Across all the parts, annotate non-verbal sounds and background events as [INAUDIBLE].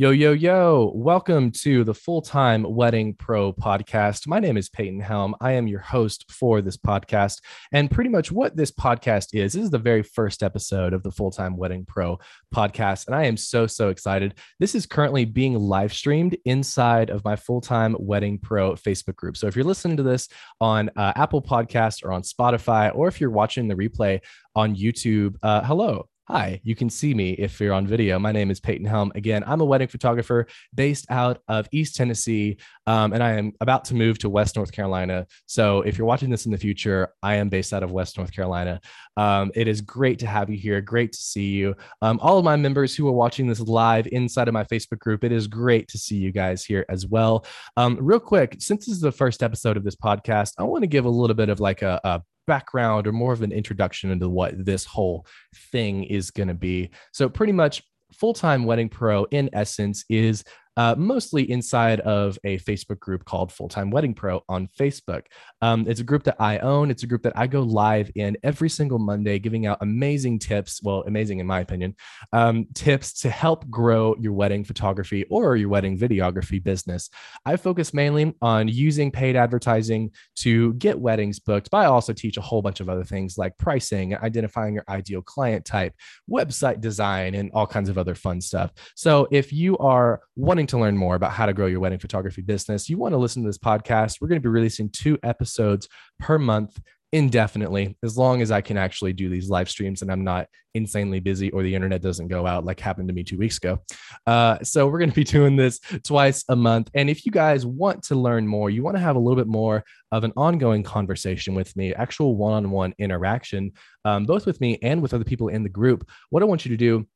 Yo, yo, yo. Welcome to the Full Time Wedding Pro podcast. My name is Peyton Helm. I am your host for this podcast. And pretty much what this podcast is, this is the very first episode of the Full Time Wedding Pro podcast. And I am so, so excited. This is currently being live streamed inside of my Full Time Wedding Pro Facebook group. So if you're listening to this on uh, Apple Podcast or on Spotify, or if you're watching the replay on YouTube, uh, hello. Hi, you can see me if you're on video. My name is Peyton Helm. Again, I'm a wedding photographer based out of East Tennessee, um, and I am about to move to West North Carolina. So if you're watching this in the future, I am based out of West North Carolina. Um, it is great to have you here. Great to see you. Um, all of my members who are watching this live inside of my Facebook group, it is great to see you guys here as well. Um, real quick, since this is the first episode of this podcast, I want to give a little bit of like a, a background or more of an introduction into what this whole thing is going to be. So, pretty much, Full Time Wedding Pro, in essence, is uh, mostly inside of a Facebook group called Full Time Wedding Pro on Facebook. Um, it's a group that I own. It's a group that I go live in every single Monday, giving out amazing tips. Well, amazing in my opinion, um, tips to help grow your wedding photography or your wedding videography business. I focus mainly on using paid advertising to get weddings booked, but I also teach a whole bunch of other things like pricing, identifying your ideal client type, website design, and all kinds of other fun stuff. So if you are wanting to learn more about how to grow your wedding photography business, you want to listen to this podcast, we're going to be releasing two episodes per month indefinitely as long as I can actually do these live streams and I'm not insanely busy or the internet doesn't go out like happened to me two weeks ago. Uh, so we're going to be [LAUGHS] doing this twice a month. And if you guys want to learn more, you want to have a little bit more of an ongoing conversation with me, actual one on one interaction, um, both with me and with other people in the group, what I want you to do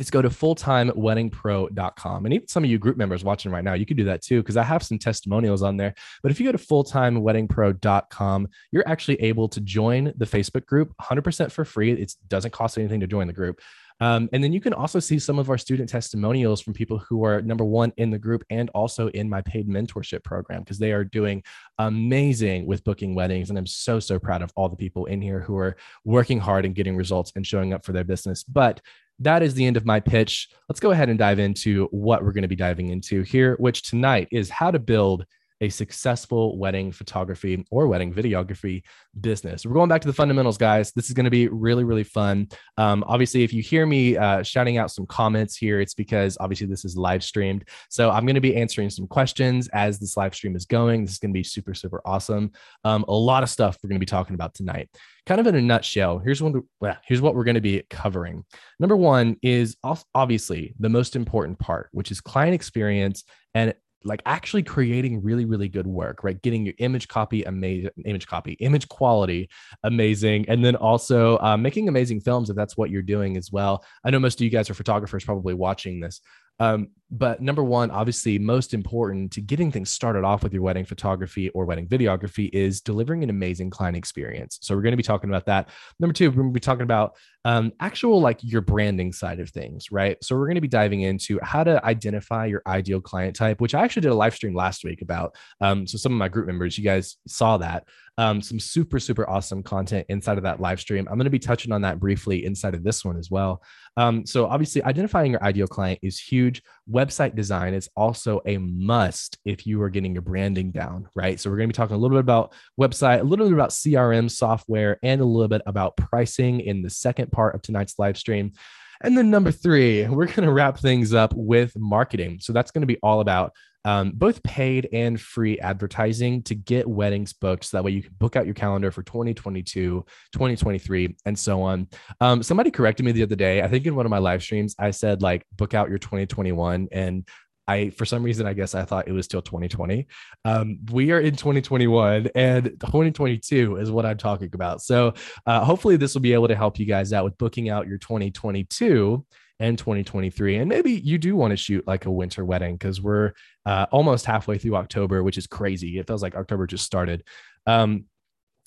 is go to fulltimeweddingpro.com. And even some of you group members watching right now, you can do that too, because I have some testimonials on there. But if you go to fulltimeweddingpro.com, you're actually able to join the Facebook group 100% for free. It doesn't cost anything to join the group. Um, and then you can also see some of our student testimonials from people who are number one in the group and also in my paid mentorship program because they are doing amazing with booking weddings. And I'm so, so proud of all the people in here who are working hard and getting results and showing up for their business. But that is the end of my pitch. Let's go ahead and dive into what we're going to be diving into here, which tonight is how to build a successful wedding photography or wedding videography business. We're going back to the fundamentals, guys. This is going to be really, really fun. Um, obviously, if you hear me uh, shouting out some comments here, it's because obviously this is live streamed. So I'm going to be answering some questions as this live stream is going. This is going to be super, super awesome. Um, a lot of stuff we're going to be talking about tonight kind of in a nutshell, here's one. Here's what we're going to be covering. Number one is obviously the most important part, which is client experience and like actually creating really really good work right? Getting your image copy amazing image copy image quality amazing and then also uh, making amazing films if that's what you're doing as well. I know most of you guys are photographers probably watching this um, but number one, obviously, most important to getting things started off with your wedding photography or wedding videography is delivering an amazing client experience. So, we're going to be talking about that. Number two, we're going to be talking about um, actual like your branding side of things, right? So, we're going to be diving into how to identify your ideal client type, which I actually did a live stream last week about. Um, so, some of my group members, you guys saw that. Um, some super, super awesome content inside of that live stream. I'm going to be touching on that briefly inside of this one as well. Um, so, obviously, identifying your ideal client is huge. Website design is also a must if you are getting your branding down, right? So, we're going to be talking a little bit about website, a little bit about CRM software, and a little bit about pricing in the second part of tonight's live stream. And then number three, we're going to wrap things up with marketing. So that's going to be all about um, both paid and free advertising to get weddings booked. So that way you can book out your calendar for 2022, 2023, and so on. Um, somebody corrected me the other day. I think in one of my live streams, I said like book out your 2021. And I, for some reason, I guess I thought it was still 2020. Um, we are in 2021 and 2022 is what I'm talking about. So uh, hopefully this will be able to help you guys out with booking out your 2022 and 2023. And maybe you do want to shoot like a winter wedding because we're uh, almost halfway through October, which is crazy. It feels like October just started. Um,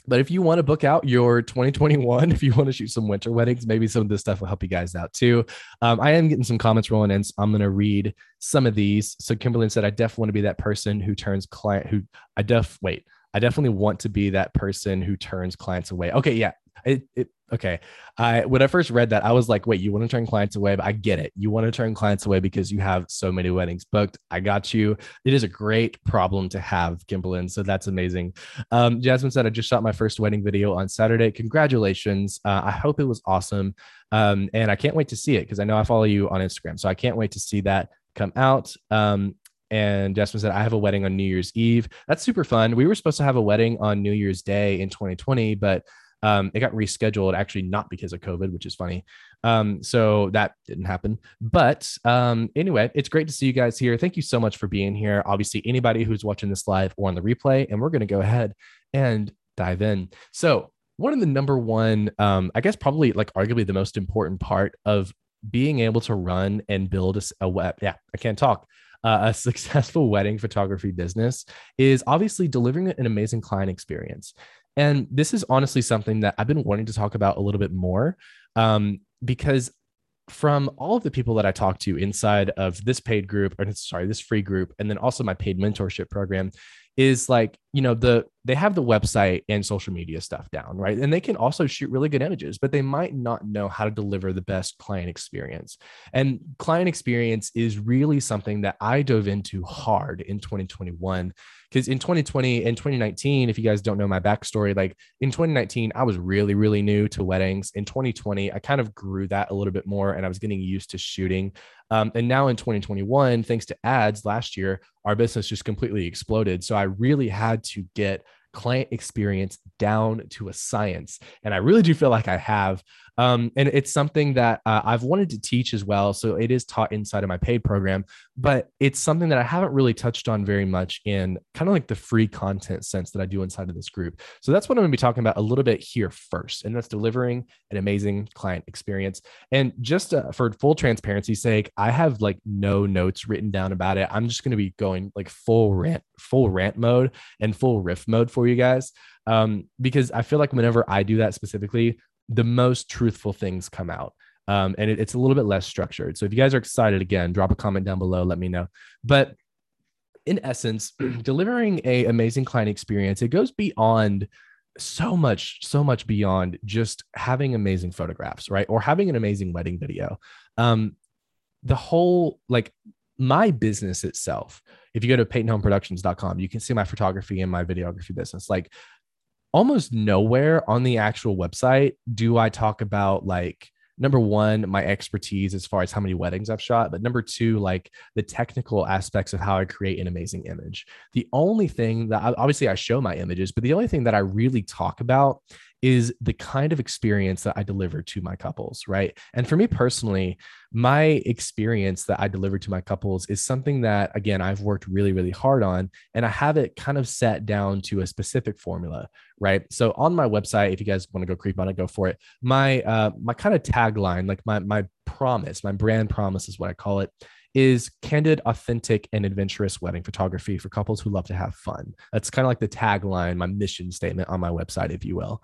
but if you want to book out your 2021, [LAUGHS] if you want to shoot some winter weddings, maybe some of this stuff will help you guys out too. Um, I am getting some comments rolling in. So I'm going to read some of these. So Kimberly said, I definitely want to be that person who turns client who I def wait. I definitely want to be that person who turns clients away. Okay. Yeah. It, it Okay. I when I first read that, I was like, wait, you want to turn clients away? But I get it. You want to turn clients away because you have so many weddings booked. I got you. It is a great problem to have, Kimberlyn. So that's amazing. Um, Jasmine said, I just shot my first wedding video on Saturday. Congratulations. Uh, I hope it was awesome. Um, and I can't wait to see it because I know I follow you on Instagram. So I can't wait to see that come out. Um, and Jasmine said, I have a wedding on New Year's Eve. That's super fun. We were supposed to have a wedding on New Year's Day in 2020, but um, it got rescheduled actually not because of COVID, which is funny. Um, so that didn't happen. But um, anyway, it's great to see you guys here. Thank you so much for being here. Obviously, anybody who's watching this live or on the replay, and we're going to go ahead and dive in. So, one of the number one, um, I guess, probably like arguably the most important part of being able to run and build a, a web. Yeah, I can't talk. Uh, a [LAUGHS] successful wedding photography business is obviously delivering an amazing client experience. And this is honestly something that I've been wanting to talk about a little bit more um, because from all of the people that I talk to inside of this paid group, or sorry, this free group, and then also my paid mentorship program, is like you know the they have the website and social media stuff down right? And they can also shoot really good images but they might not know how to deliver the best client experience. And client experience is really something that i dove into hard in 2021 because in 2020 and 2019 if you guys don't know my backstory like in 2019 i was really really new to weddings. In 2020 i kind of grew that a little bit more and i was getting used to shooting. Um, and now in 2021 thanks to ads last year our business just completely exploded. So i really had to get client experience down to a science. And I really do feel like I have. Um, and it's something that uh, I've wanted to teach as well. So it is taught inside of my paid program, but it's something that I haven't really touched on very much in kind of like the free content sense that I do inside of this group. So that's what I'm going to be talking about a little bit here first. And that's delivering an amazing client experience. And just uh, for full transparency's sake, I have like no notes written down about it. I'm just going to be going like full rant, full rant mode and full riff mode for you guys. Um, because I feel like whenever I do that specifically, the most truthful things come out. Um, and it, it's a little bit less structured. So if you guys are excited, again, drop a comment down below, let me know. But in essence, [CLEARS THROAT] delivering a amazing client experience, it goes beyond so much, so much beyond just having amazing photographs, right? Or having an amazing wedding video. Um, the whole like my business itself, if you go to PeytonHelmProductions.com, you can see my photography and my videography business. Like almost nowhere on the actual website do I talk about like number one, my expertise as far as how many weddings I've shot, but number two, like the technical aspects of how I create an amazing image. The only thing that obviously I show my images, but the only thing that I really talk about is the kind of experience that I deliver to my couples, right? And for me personally, my experience that I deliver to my couples is something that, again, I've worked really, really hard on, and I have it kind of set down to a specific formula, right? So on my website, if you guys want to go creep on it, go for it. My uh, my kind of tagline, like my my promise, my brand promise is what I call it is candid, authentic, and adventurous wedding photography for couples who love to have fun. That's kind of like the tagline, my mission statement on my website, if you will.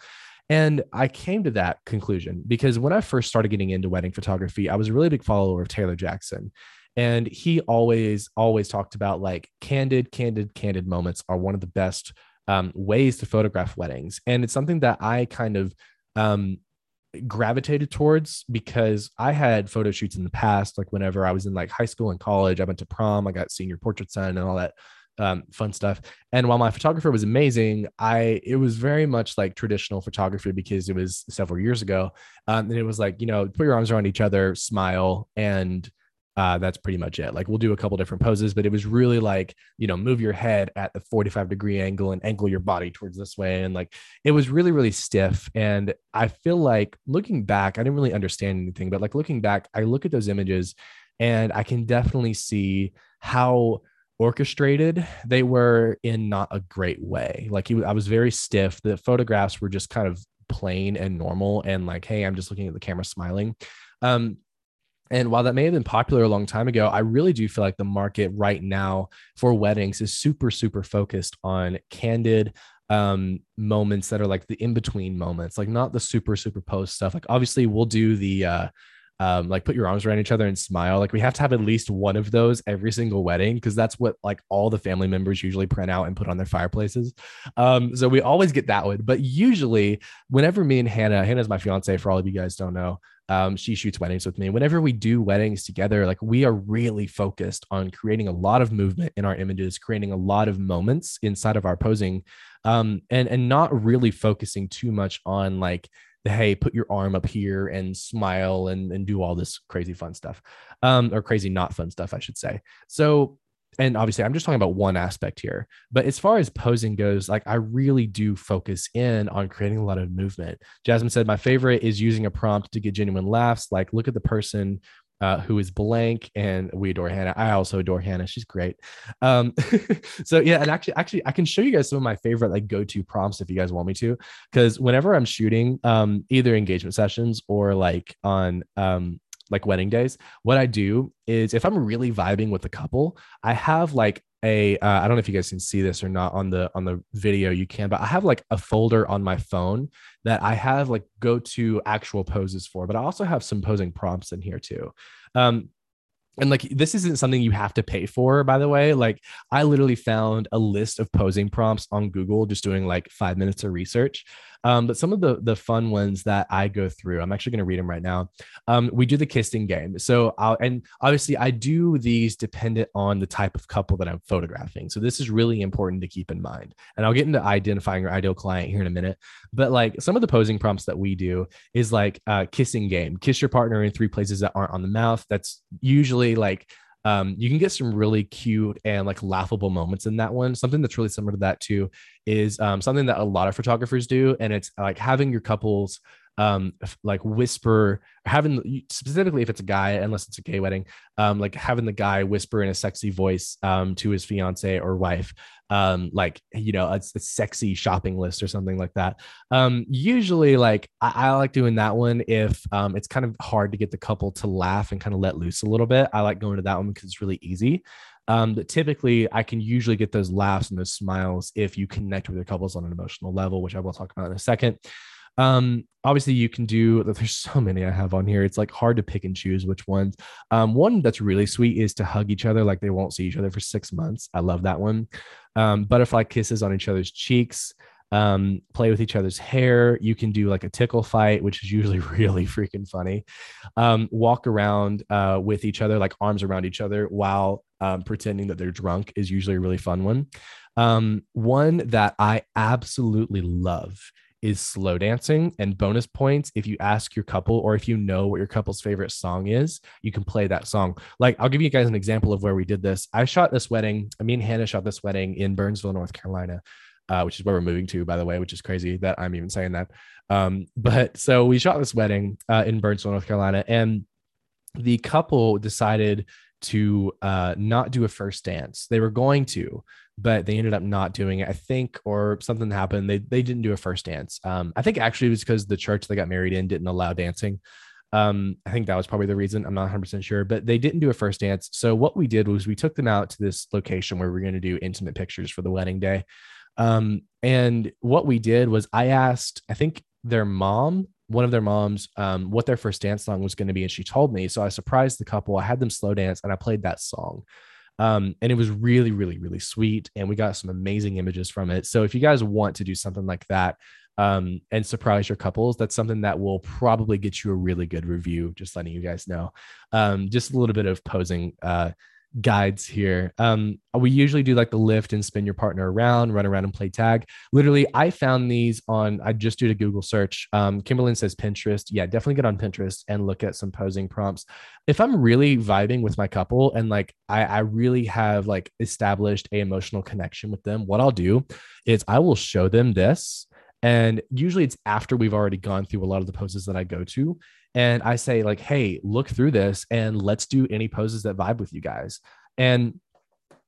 And I came to that conclusion because when I first started getting into wedding photography, I was a really big follower of Taylor Jackson. And he always, always talked about like candid, candid, candid moments are one of the best um, ways to photograph weddings. And it's something that I kind of um, gravitated towards because I had photo shoots in the past, like whenever I was in like high school and college, I went to prom, I got senior portraits done and all that um, fun stuff. And while my photographer was amazing, I it was very much like traditional photography because it was several years ago, um, and it was like you know put your arms around each other, smile, and uh, that's pretty much it. Like we'll do a couple different poses, but it was really like you know move your head at the 45 degree angle and angle your body towards this way, and like it was really really stiff. And I feel like looking back, I didn't really understand anything, but like looking back, I look at those images, and I can definitely see how orchestrated they were in not a great way like i was very stiff the photographs were just kind of plain and normal and like hey i'm just looking at the camera smiling um and while that may have been popular a long time ago, I really do feel like the market right now for weddings is super, super focused on candid um, moments that are like the in between moments, like not the super, super post stuff. Like, obviously, we'll do the, uh, um, like put your arms around each other and smile. Like we have to have at least one of those every single wedding because that's what like all the family members usually print out and put on their fireplaces. Um, so we always get that one. But usually, whenever me and Hannah, Hannah's my fiance for all of you guys don't know, um, she shoots weddings with me. Whenever we do weddings together, like we are really focused on creating a lot of movement in our images, creating a lot of moments inside of our posing, um, and and not really focusing too much on like the hey, put your arm up here and smile and and do all this crazy fun stuff, um, or crazy not fun stuff, I should say. So and obviously I'm just talking about one aspect here, but as far as posing goes, like I really do focus in on creating a lot of movement. Jasmine said, my favorite is using a prompt to get genuine laughs. Like, look at the person uh, who is blank, and we adore Hannah. I also adore Hannah; she's great. Um, [LAUGHS] so yeah, and actually, actually, I can show you guys some of my favorite like go-to prompts if you guys want me to, because whenever I'm shooting, um, either engagement sessions or like on um, like wedding days, what I do is if I'm really vibing with the couple, I have like a uh, I don't know if you guys can see this or not on the on the video you can but I have like a folder on my phone that I have like go to actual poses for but I also have some posing prompts in here too. Um and like this isn't something you have to pay for by the way. Like i literally found a list of posing prompts on google just doing like five minutes of research um, but some of the the fun ones that I go through, I'm actually going to read them right now. Um, we do the kissing game. So I'll, and obviously I do these dependent on the type of couple that I'm photographing. So this is really important to keep in mind. And I'll get into identifying your ideal client here in a minute. But like some of the posing prompts that we do is like uh, kissing game, kiss your partner in three places that aren't on the mouth. That's usually like um, you can get some really cute and like laughable moments in that one. Something that's really similar to that too is um, something that a lot of photographers do, and it's like having your couples um like whisper having specifically if it's a guy unless it's a gay wedding um like having the guy whisper in a sexy voice um to his fiance or wife um like you know it's a sexy shopping list or something like that. Um usually like I, I like doing that one if um it's kind of hard to get the couple to laugh and kind of let loose a little bit. I like going to that one because it's really easy. Um, but typically I can usually get those laughs and those smiles if you connect with your couples on an emotional level, which I will talk about in a second. Um, obviously you can do [LAUGHS] there's so many I have on here. It's like hard to pick and choose which ones. Um, one that's really sweet is to hug each other like they won't see each other for six months. I love that one. Um, butterfly kisses on each other's cheeks. Um, play with each other's hair. You can do like a tickle fight, which is usually [LAUGHS] really freaking funny. Um, walk around uh, with each other, like arms around each other while um, pretending that they're drunk is usually a really fun one. Um, one that I absolutely love is slow dancing and bonus points if you ask your couple or if you know what your couple's favorite song is you can play that song. Like i'll give you guys an example of where we did this. I shot this wedding I mean, hannah shot this wedding in burnsville north carolina uh, which is where we're moving to by the way which is crazy that i'm even saying that. Um, [LAUGHS] but so we shot this wedding uh, in burnsville north carolina and the couple decided to uh, not do a first dance. They were going to, but they ended up not doing it. I think, or something happened. They they didn't do a first dance. Um, I think actually it was because the church they got married in didn't allow dancing. Um, I think that was probably the reason. I'm not 100 percent sure, but they didn't do a first dance. So what we did was we took them out to this location where we are going to do intimate pictures for the wedding day. Um, and what we did was I asked, I think their mom one of their moms um, what their first dance song was going to be, and she told me. So I surprised the couple. I had them slow dance, and I played that song. Um, and it was really, really, really sweet, and we got some amazing images from it. So if you guys want to do something like that um, and surprise your couples, that's something that will probably get you a really good review. Just letting you guys know. Um, just a little bit of posing. Uh, guides here. Um, we usually do like the lift and spin your partner around, run around and play tag. Literally, I found these on, I just did a Google search. Um, Kimberlyn says Pinterest. Yeah, definitely get on Pinterest and look at some posing prompts. If I'm really vibing with my couple and like I, I really have like established a emotional connection with them, what I'll do is I will show them this. And usually it's after we've already gone through a lot of the poses that I go to and I say like, "Hey, look through this and let's do any poses that vibe with you guys." And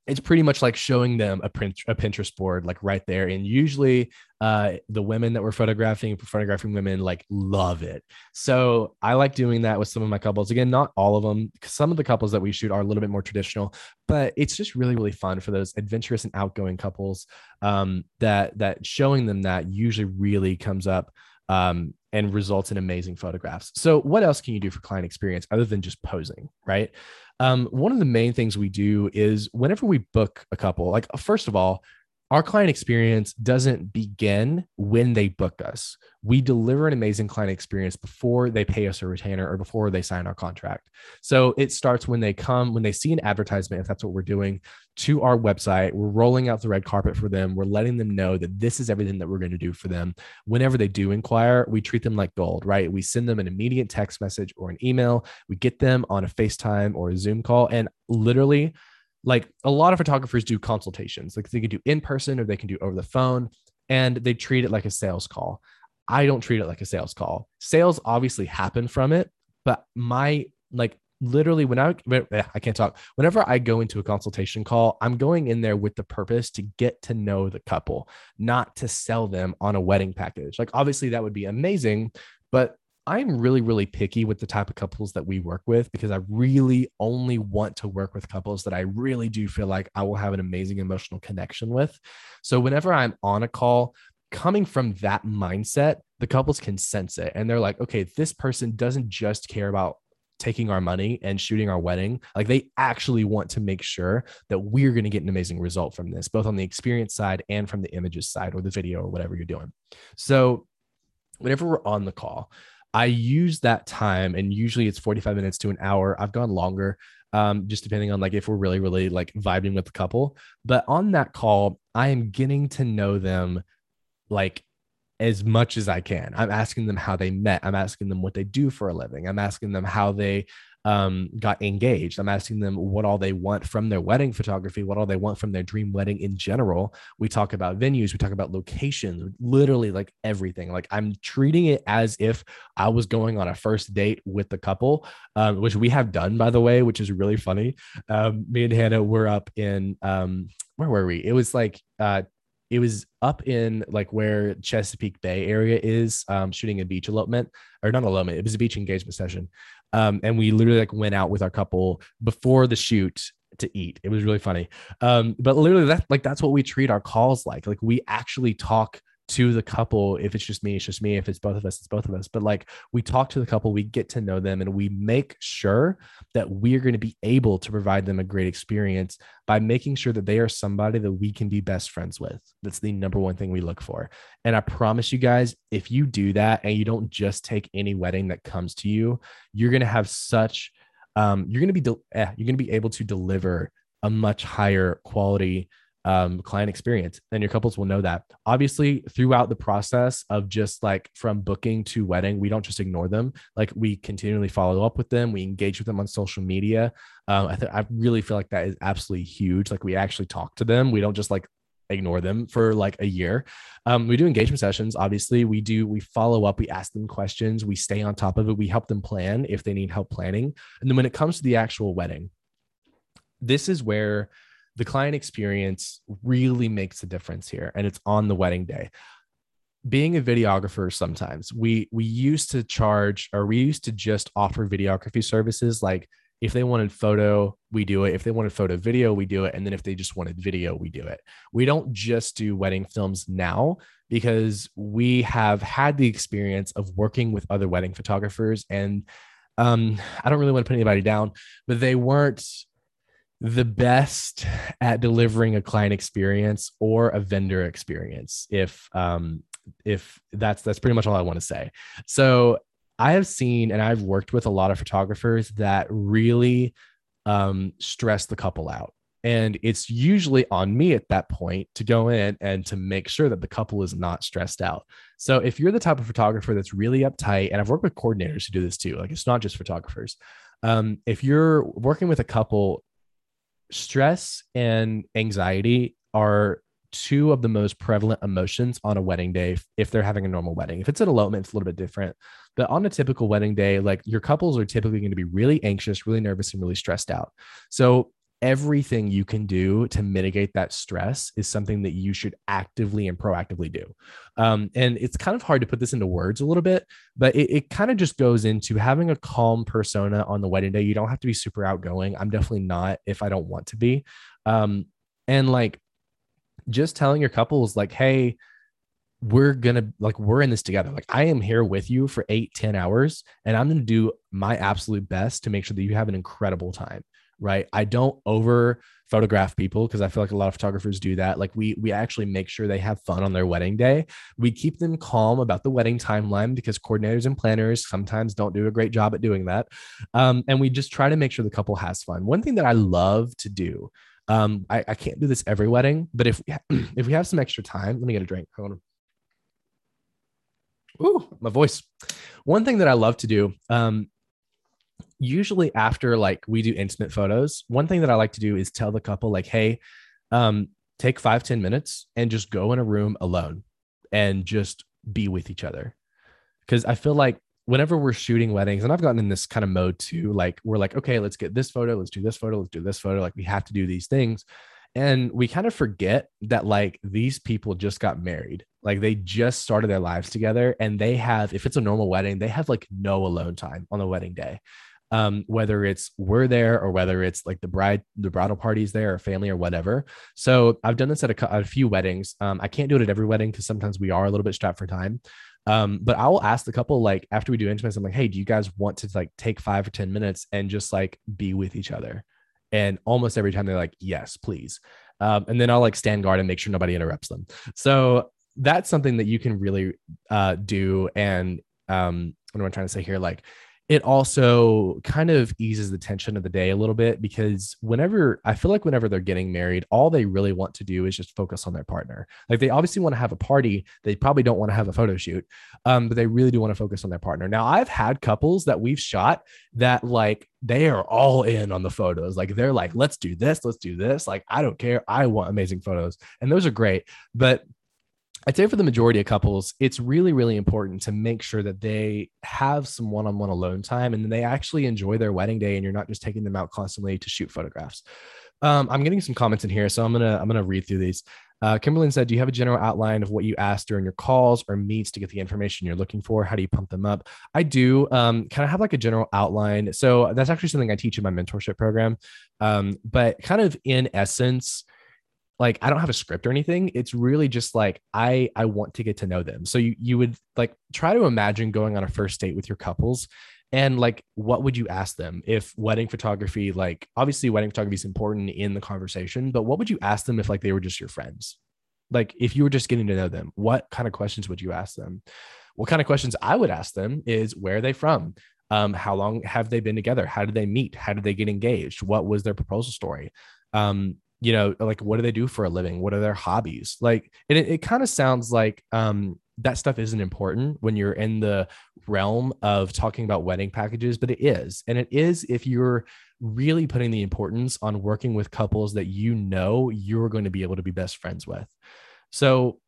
it's pretty much like showing them a, Pinterest board like right there. And usually uh, the women that we're photographing, photographing women like love it. So I like doing that with some of my couples. Again, not all of them. Some of the couples that we shoot are a little bit more traditional, but it's just really, really fun for those adventurous and outgoing couples um, that that showing them that usually really comes up um, and results in amazing photographs. So, what else can you do for client experience other than just posing, right? Um, one of the main things we do is whenever we book a couple, like, first of all, our client experience doesn't begin when they book us. We deliver an amazing client experience before they pay us a retainer or before they sign our contract. So it starts when they come, when they see an advertisement, if that's what we're doing, to our website. We're rolling out the red carpet for them. We're letting them know that this is everything that we're going to do for them. Whenever they do inquire, we treat them like gold, right? We send them an immediate text message or an email. We get them on a FaceTime or a Zoom call. And literally, like a lot of photographers do consultations. Like they can do in person or they can do over the phone and they treat it like a sales call. I don't treat it like a sales call. Sales obviously happen from it but my like literally when i eh, i can't talk. Whenever i go into a consultation call i'm going in there with the purpose to get to know the couple not to sell them on a wedding package. Like obviously that would be amazing but I'm really, really picky with the type of couples that we work with because I really only want to work with couples that I really do feel like I will have an amazing emotional connection with. So whenever I'm on a call, coming from that mindset, the couples can sense it. And they're like, okay, this person doesn't just care about taking our money and shooting our wedding. Like they actually want to make sure that we're going to get an amazing result from this, both on the experience side and from the images side or the video or whatever you're doing. So, whenever we're on the call, I use that time, and usually it's 45 minutes to an hour. I've gone longer, um, just depending on like if we're really, really like vibing with the couple. But on that call, I am getting to know them like as much as I can. I'm asking them how they met. I'm asking them what they do for a living. I'm asking them how they um, got engaged. I'm asking them what all they want from their wedding photography, what all they want from their dream wedding in general. We talk about venues, we talk about locations, literally like everything. Like I'm treating it as if I was going on a first date with the couple, um, which we have done, by the way, which is really funny. Um, me and Hannah were up in, um, where were we? It was like, uh, it was up in like where Chesapeake Bay area is, um, shooting a beach elopement or not elopement. It was a beach engagement session. Um, and we literally like went out with our couple before the shoot to eat. It was really funny. Um, but literally that like that's what we treat our calls like. Like we actually talk to the couple. If it's just me, it's just me. If it's both of us, it's both of us. But like we talk to the couple, we get to know them, and we make sure that we're going to be able to provide them a great experience by making sure that they are somebody that we can be best friends with. That's the number one thing we look for. And I promise you guys, if you do that and you don't just take any wedding that comes to you, you're going to have such, um, you're going to be, de- eh, you're going to be able to deliver a much higher quality um, client experience and your couples will know that. Obviously throughout the process of just like from booking to wedding we don't just ignore them. Like we continually follow up with them. We engage with them on social media. Um, I, th- I really feel like that is absolutely huge. Like we actually talk to them. We don't just like ignore them for like a year. Um, we do engagement sessions obviously. We do we follow up. We ask them questions. We stay on top of it. We help them plan if they need help planning. And then when it comes to the actual wedding this is where the client experience really makes a difference here and it's on the wedding day. Being a videographer sometimes we we used to charge or we used to just offer videography services like if they wanted photo we do it. If they wanted photo video we do it and then if they just wanted video we do it. We don't just do wedding films now because we have had the experience of working with other wedding photographers and um, i don't really want to put anybody down but they weren't the best at delivering a client experience or a vendor experience if um if that's that's pretty much all i want to say so i have seen and i've worked with a lot of photographers that really um stress the couple out and it's usually on me at that point to go in and to make sure that the couple is not stressed out. So if you're the type of photographer that's really uptight, and I've worked with coordinators who do this too, like it's not just photographers. Um, if you're working with a couple stress and anxiety are two of the most prevalent emotions on a wedding day if they're having a normal wedding. If it's an elopement, it's a little bit different. But on a typical wedding day, like your couples are typically going to be really anxious, really nervous, and really stressed out. So everything you can do to mitigate that stress is something that you should actively and proactively do. Um, and it's kind of hard to put this into words a little bit, but it, it kind of just goes into having a calm persona on the wedding day. You don't have to be super outgoing. I'm definitely not if I don't want to be. Um, and like just telling your couples, like, hey, we're gonna like we're in this together like i am here with you for eight ten hours and i'm gonna do my absolute best to make sure that you have an incredible time right i don't over photograph people because i feel like a lot of photographers do that like we we actually make sure they have fun on their wedding day we keep them calm about the wedding timeline because coordinators and planners sometimes don't do a great job at doing that um, and we just try to make sure the couple has fun one thing that i love to do um, I, I can't do this every wedding, but if we ha- [CLEARS THROAT] if we have some extra time, let me get a drink. Hold on. Ooh, my voice. One thing that I love to do, um, usually after like we do intimate photos, one thing that I like to do is tell the couple, like, hey, um, take five ten minutes and just go in a room alone and just be with each other. Cause I feel like whenever we're shooting weddings, and I've gotten in this kind of mode too, like we're like, okay, let's get this photo, let's do this photo, let's do this photo. Like we have to do these things. And we kind of forget that like these people just got married. Like they just started their lives together and they have, if it's a normal wedding, they have like no alone time on the wedding day. Um, whether it's we're there or whether it's like the bride, the bridal party's there or family or whatever. So I've done this at a, a few weddings. Um, I can't do it at every wedding because sometimes we are a little bit strapped for time. Um, but I will ask the couple like after we do intimacy, I'm like, hey, do you guys want to like take five or 10 minutes and just like be with each other? And almost every time they're like, yes, please. Um, and then I'll like stand guard and make sure nobody interrupts them. So that's something that you can really uh, do. And um, what am I trying to say here? Like, it also kind of eases the tension of the day a little bit because whenever I feel like whenever they're getting married, all they really want to do is just focus on their partner. Like they obviously want to have a party, they probably don't want to have a photo shoot, um, but they really do want to focus on their partner. Now, I've had couples that we've shot that like they are all in on the photos. Like they're like, let's do this, let's do this. Like I don't care, I want amazing photos, and those are great. But I'd say for the majority of couples, it's really, really important to make sure that they have some one on one alone time and they actually enjoy their wedding day and you're not just taking them out constantly to shoot photographs. Um, I'm getting some comments in here, so I'm gonna I'm gonna read through these. Uh, Kimberly said, "Do you have a general outline of what you asked during your calls or meets to get the information you're looking for? How do you pump them up?" I do um, kind of have like a general outline. So that's actually something I teach in my mentorship program. Um, but kind of in essence, like I don't have a script or anything. It's really just like I I want to get to know them. So you you would like try to imagine going on a first date with your couples and like what would you ask them if wedding photography like obviously wedding photography is important in the conversation, but what would you ask them if like they were just your friends? Like if you were just getting to know them, what kind of questions would you ask them? What kind of questions I would ask them is where are they from? Um, how long have they been together? How did they meet? How did they get engaged? What was their proposal story? Um, you know like what do they do for a living? What are their hobbies? Like it, it kind of sounds like um that stuff isn't important when you're in the realm of talking about wedding packages but it is. And it is if you're really putting the importance on working with couples that you know you're going to be able to be best friends with. So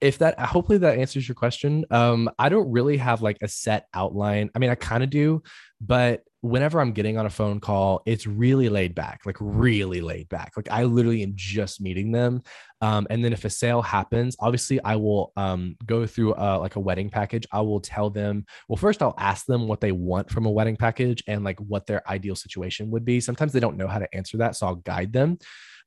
if that hopefully that answers your question. Um i don't really have like a set outline. I mean i kind of do but whenever I'm getting on a phone call, it's really laid back, like really laid back. Like I literally am just meeting them. Um, and then if a sale happens, obviously I will um, go through uh, like a wedding package. I will tell them, well, first I'll ask them what they want from a wedding package and like what their ideal situation would be. Sometimes they don't know how to answer that. So I'll guide them.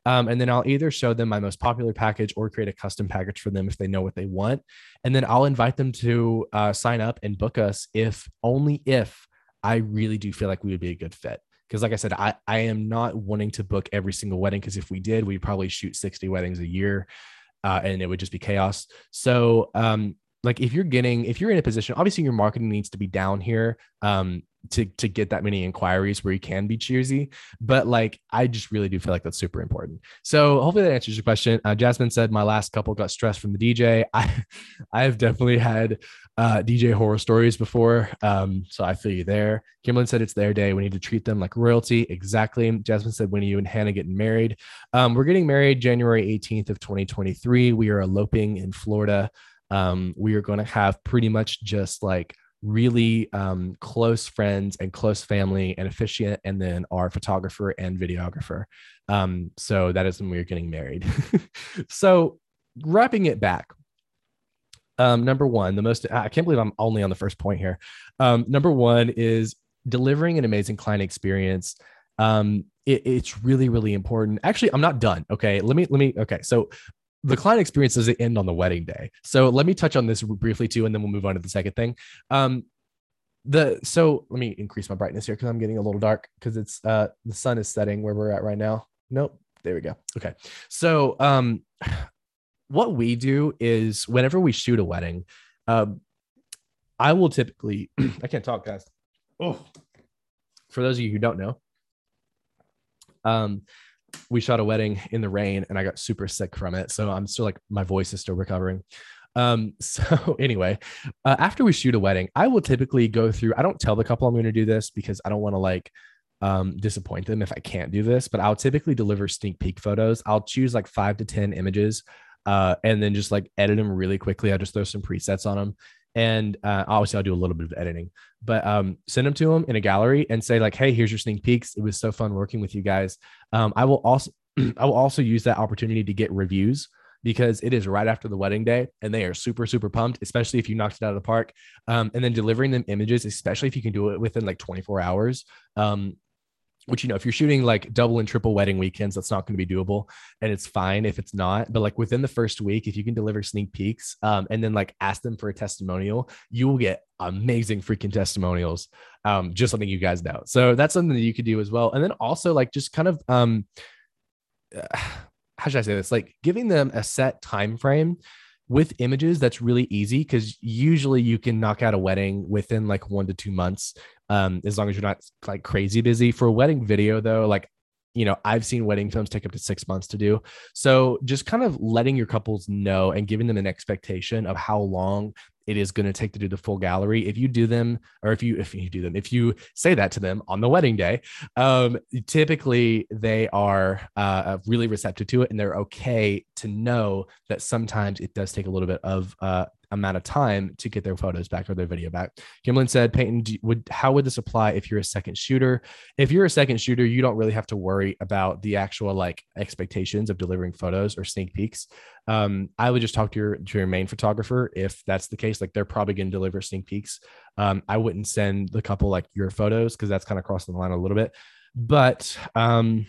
Um, and then I'll either show them my most popular package or create a custom package for them if they know what they want. And then I'll invite them to uh, sign up and book us if only if I really do feel like we would be a good fit. Because, like I said, I, I am not wanting to book every single wedding because if we did, we'd probably shoot 60 weddings a year uh, and it would just be chaos. So, um, like if you're getting if you're in a position obviously your marketing needs to be down here um to to get that many inquiries where you can be cheersy but like i just really do feel like that's super important so hopefully that answers your question uh, jasmine said my last couple got stressed from the dj [LAUGHS] i i've definitely had uh, dj horror stories before um so i feel you there kimberly said it's their day we need to treat them like royalty exactly jasmine said when are you and hannah getting married um we're getting married january 18th of 2023 we are eloping in florida um, we are going to have pretty much just like really um, close friends and close family and officiant, and then our photographer and videographer. Um, so that is when we are getting married. [LAUGHS] so wrapping it back. Um, number one, the most I can't believe I'm only on the first point here. Um, number one is delivering an amazing client experience. Um, it, it's really, really important. Actually, I'm not done. Okay, let me let me. Okay, so the client experience doesn't end on the wedding day. So let me touch on this briefly too, and then we'll move on to the second thing. Um, the so let me increase my brightness here because I'm getting a little dark because it's uh the sun is setting where we're at right now. Nope, there we go. Okay, so um, what we do is whenever we shoot a wedding, um, I will typically [CLEARS THROAT] I can't talk, guys. Oh, for those of you who don't know, um, we shot a wedding in the rain and I got super sick from it. So I'm still like, my voice is still recovering. Um, [LAUGHS] so anyway, uh, after we shoot a wedding, I will typically go through, I don't tell the couple I'm going to do this because I don't want to like, um, disappoint them if I can't do this, but I'll typically deliver sneak peek photos. I'll choose like five to 10 images, uh, and then just like edit them really quickly. I just throw some presets on them and uh, obviously I'll do a little bit of editing, but um, send them to them in a gallery and say like, "Hey, here's your sneak peeks. It was so fun working with you guys." Um, I will also [CLEARS THROAT] I will also use that opportunity to get reviews because it is right after the wedding day and they are super super pumped, especially if you knocked it out of the park. Um, and then delivering them images, especially if you can do it within like 24 hours, um, which you know if you're shooting like double and triple wedding weekends that's not going to be doable and it's fine if it's not but like within the first week if you can deliver sneak peeks um, and then like ask them for a testimonial you will get amazing freaking testimonials um, just something you guys know so that's something that you could do as well and then also like just kind of um [SIGHS] how should i say this? Like giving them a set time frame with images that's really easy because usually you can knock out a wedding within like one to two months um, as long as you're not like crazy busy. For a wedding video though like you know i've seen wedding films take up to six months to do. So just kind of letting your couples know and giving them an expectation of how long it is going to take to do the full gallery. If you do them or if you if you do them if you say that to them on the wedding day um, typically they are uh, really receptive to it and they're okay to know that sometimes it does take a little bit of uh, amount of time to get their photos back or their video back. Kimlin said, Peyton, do, would how would this apply if you're a second shooter? If you're a second shooter, you don't really have to worry about the actual like expectations of delivering photos or sneak peeks. Um, I would just talk to your to your main photographer if that's the case. Like they're probably going to deliver sneak peeks. Um, I wouldn't send the couple like your photos because that's kind of crossing the line a little bit. But um,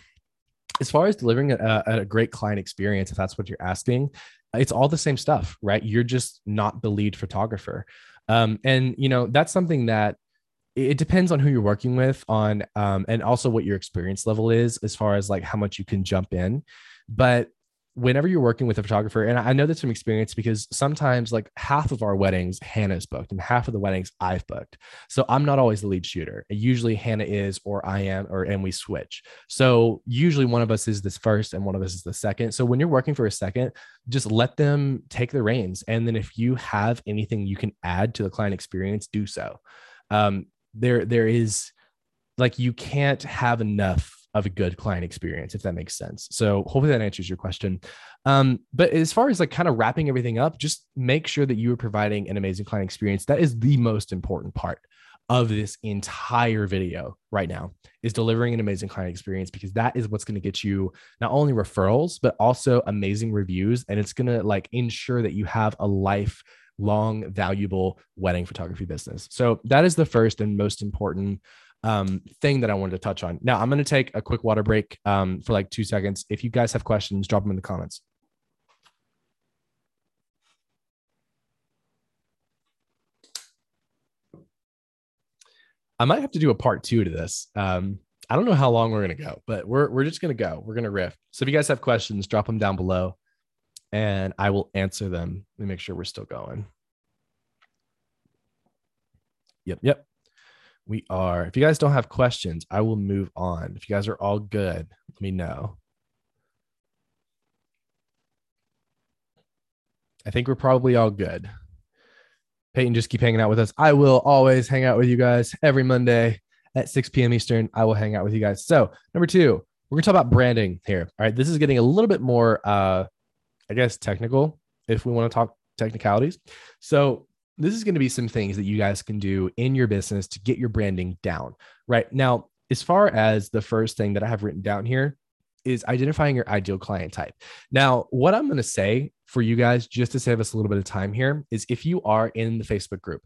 as far as delivering a, a, great client experience, if that's what you're asking, it's all the same stuff, right? You're just not the lead photographer. Um, and you know, that's something that it depends on who you're working with on um, and also what your experience level is as far as like how much you can jump in. But whenever you're working with a photographer, and I know this from experience because sometimes like half of our weddings Hannah's booked and half of the weddings I've booked. So I'm not always the lead shooter. Usually Hannah is or I am or and we switch. So usually one of us is this first and one of us is the second. So when you're working for a second, just let them take the reins. And then if you have anything you can add to the client experience, do so. Um, there there is like you can't have enough of a good client experience, if that makes sense. So hopefully that answers your question. Um, but as far as like kind of wrapping everything up, just make sure that you are providing an amazing client experience. That is the most important part of this entire video right now is delivering an amazing client experience because that is what's going to get you not only referrals but also amazing reviews and it's going to like ensure that you have a life long valuable wedding photography business so that is the first and most important um, thing that I wanted to touch on. Now, I'm going to take a quick water break um, for like two seconds. If you guys have questions, drop them in the comments. I might have to do a part two to this. Um, I don't know how long we're going to go, but we're, we're just going to go. We're going to riff. So if you guys have questions, drop them down below and I will answer them. Let me make sure we're still going. Yep. Yep we are. If you guys don't have questions, I will move on. If you guys are all good, let me know. I think we're probably all good. Peyton, just keep hanging out with us. I will always hang out with you guys every Monday at 6 p.m. Eastern. I will hang out with you guys. So, number two, we're going to talk about branding here. All right. This is getting a little bit more, uh, I guess, technical if we want to talk technicalities. So, this is going to be some things that you guys can do in your business to get your branding down. Right now, as far as the first thing that I have written down here is identifying your ideal client type. Now, what I'm going to say for you guys, just to save us a little bit of time here, is if you are in the Facebook group,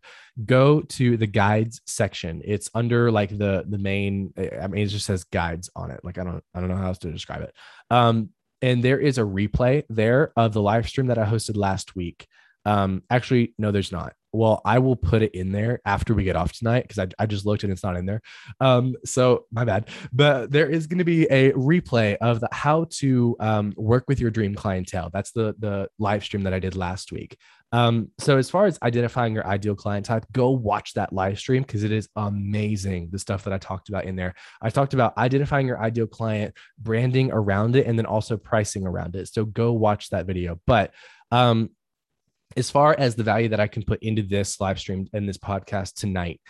go to the guides section. It's under like the the main. I mean, it just says guides on it. Like I don't I don't know how else to describe it. Um, and there is a replay there of the live stream that I hosted last week. Um, actually, no, there's not. Well, I will put it in there after we get off tonight because I, I just looked and it's not in there. Um, so my bad. But there is going to be a replay of the how to um, work with your dream clientele. That's the the live stream that I did last week. Um, so as far as identifying your ideal client type, go watch that live stream because it is amazing. The stuff that I talked about in there. I talked about identifying your ideal client, branding around it, and then also pricing around it. So go watch that video. But um, as far as the value that I can put into this live stream and this podcast tonight,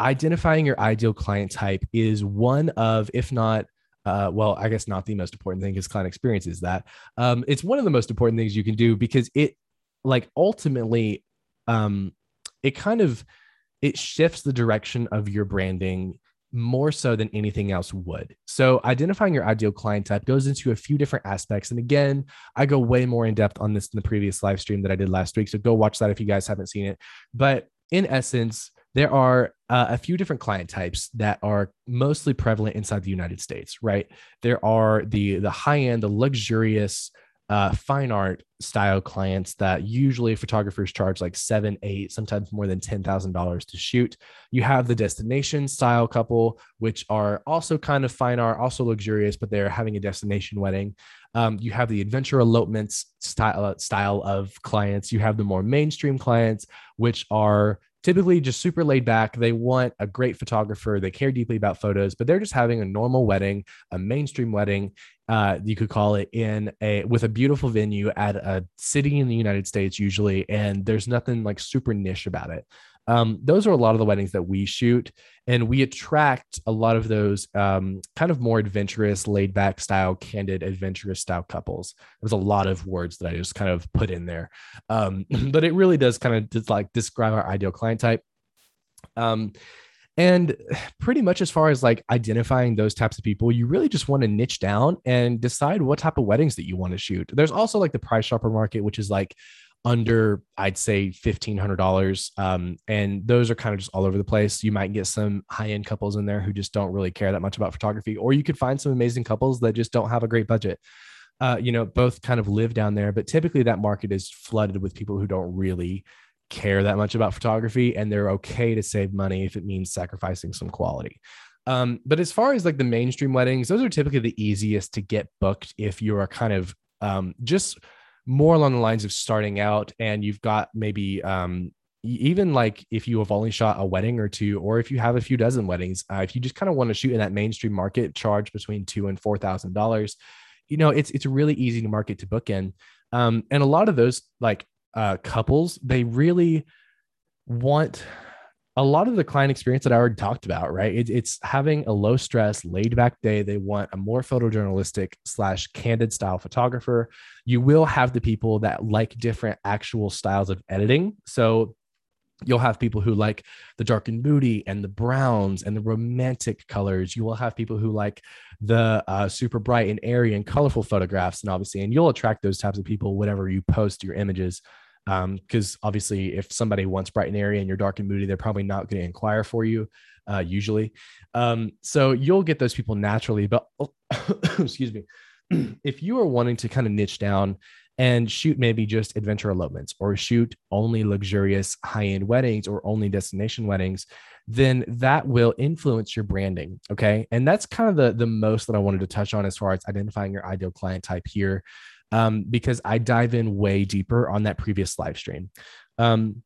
identifying your ideal client type is one of, if not, uh, well, I guess not the most important thing because client experience is that. Um, it's one of the most important things you can do because it, like, ultimately, um, it kind of it shifts the direction of your branding more so than anything else would. So, identifying your ideal client type goes into a few different aspects. And again, I go way more in depth on this in the previous live stream that I did last week. So, go watch that if you guys haven't seen it. But in essence, there are uh, a few different client types that are mostly prevalent inside the United States, right? There are the the high end, the luxurious uh, fine art style clients that usually photographers charge like seven, eight, sometimes more than ten thousand dollars to shoot. You have the destination style couple, which are also kind of fine art, also luxurious, but they're having a destination wedding. Um, you have the adventure elopements style style of clients. You have the more mainstream clients, which are typically just super laid back. They want a great photographer. They care deeply about photos, but they're just having a normal wedding, a mainstream wedding. Uh, you could call it in a with a beautiful venue at a city in the United States, usually, and there's nothing like super niche about it. Um, those are a lot of the weddings that we shoot, and we attract a lot of those um, kind of more adventurous, laid back style, candid, adventurous style couples. There's a lot of words that I just kind of put in there, um, [LAUGHS] but it really does kind of just like describe our ideal client type. Um, and pretty much as far as like identifying those types of people, you really just want to niche down and decide what type of weddings that you want to shoot. There's also like the price shopper market, which is like under I'd say fifteen hundred dollars, um, and those are kind of just all over the place. You might get some high end couples in there who just don't really care that much about photography, or you could find some amazing couples that just don't have a great budget. Uh, you know, both kind of live down there, but typically that market is flooded with people who don't really care that much about photography, and they're okay to save money if it means sacrificing some quality. Um, but as far as like the mainstream weddings, those are typically the easiest to get booked if you are kind of um, just more along the lines of starting out and you've got maybe um, even like if you have only shot a wedding or two, or if you have a few dozen weddings, uh, if you just kind of want to shoot in that mainstream market, charge between two and four thousand dollars, you know, it's it's really easy to market to book in. Um, and a lot of those like uh, couples, they really want a lot of the client experience that I already talked about, right? It, it's having a low stress, laid back day. They want a more photojournalistic slash candid style photographer. You will have the people that like different actual styles of editing. So you'll have people who like the dark and moody and the browns and the romantic colors. You will have people who like the uh, super bright and airy and colorful photographs. And obviously, and you'll attract those types of people whenever you post your images because um, obviously if somebody wants bright and airy and you're dark and moody they're probably not going to inquire for you uh, usually um, so you'll get those people naturally but [COUGHS] excuse me [CLEARS THROAT] if you are wanting to kind of niche down and shoot maybe just adventure elopements or shoot only luxurious high-end weddings or only destination weddings then that will influence your branding okay and that's kind of the the most that i wanted to touch on as far as identifying your ideal client type here um, because I dive in way deeper on that previous live stream. Um,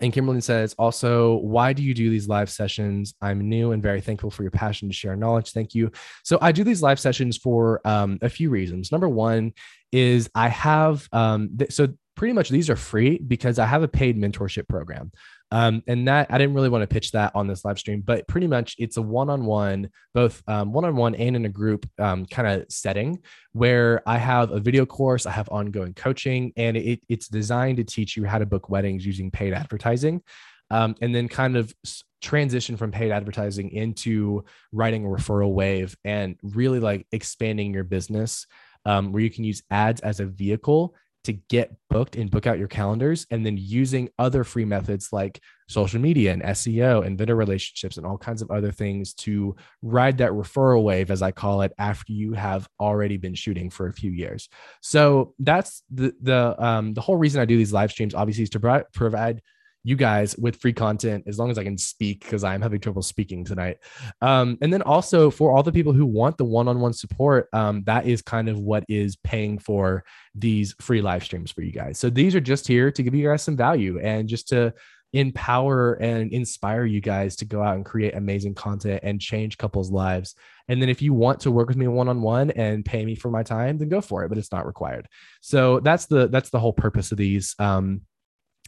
and Kimberly says, also, why do you do these live sessions? I'm new and very thankful for your passion to share knowledge. Thank you. So, I do these live sessions for um, a few reasons. Number one is I have, um, th- so pretty much these are free because I have a paid mentorship program. Um, and that I didn't really want to pitch that on this live stream, but pretty much it's a one-on-one, both um, one-on-one and in a group um, kind of setting where I have a video course, I have ongoing coaching, and it, it's designed to teach you how to book weddings using paid advertising, um, and then kind of transition from paid advertising into writing a referral wave and really like expanding your business, um, where you can use ads as a vehicle to get booked and book out your calendars and then using other free methods like social media and SEO and vendor relationships and all kinds of other things to ride that referral wave as I call it after you have already been shooting for a few years. So that's the the um the whole reason I do these live streams obviously is to provide provide you guys with free content as long as I can speak because I'm having trouble speaking tonight. Um, and then also for all the people who want the one on one support, um, that is kind of what is paying for these free live streams for you guys. So these are just here to give you guys some value and just to empower and inspire you guys to go out and create amazing content and change couples' lives. And then if you want to work with me one on one and pay me for my time, then go for it, but it's not required. So that's the that's the whole purpose of these. Um,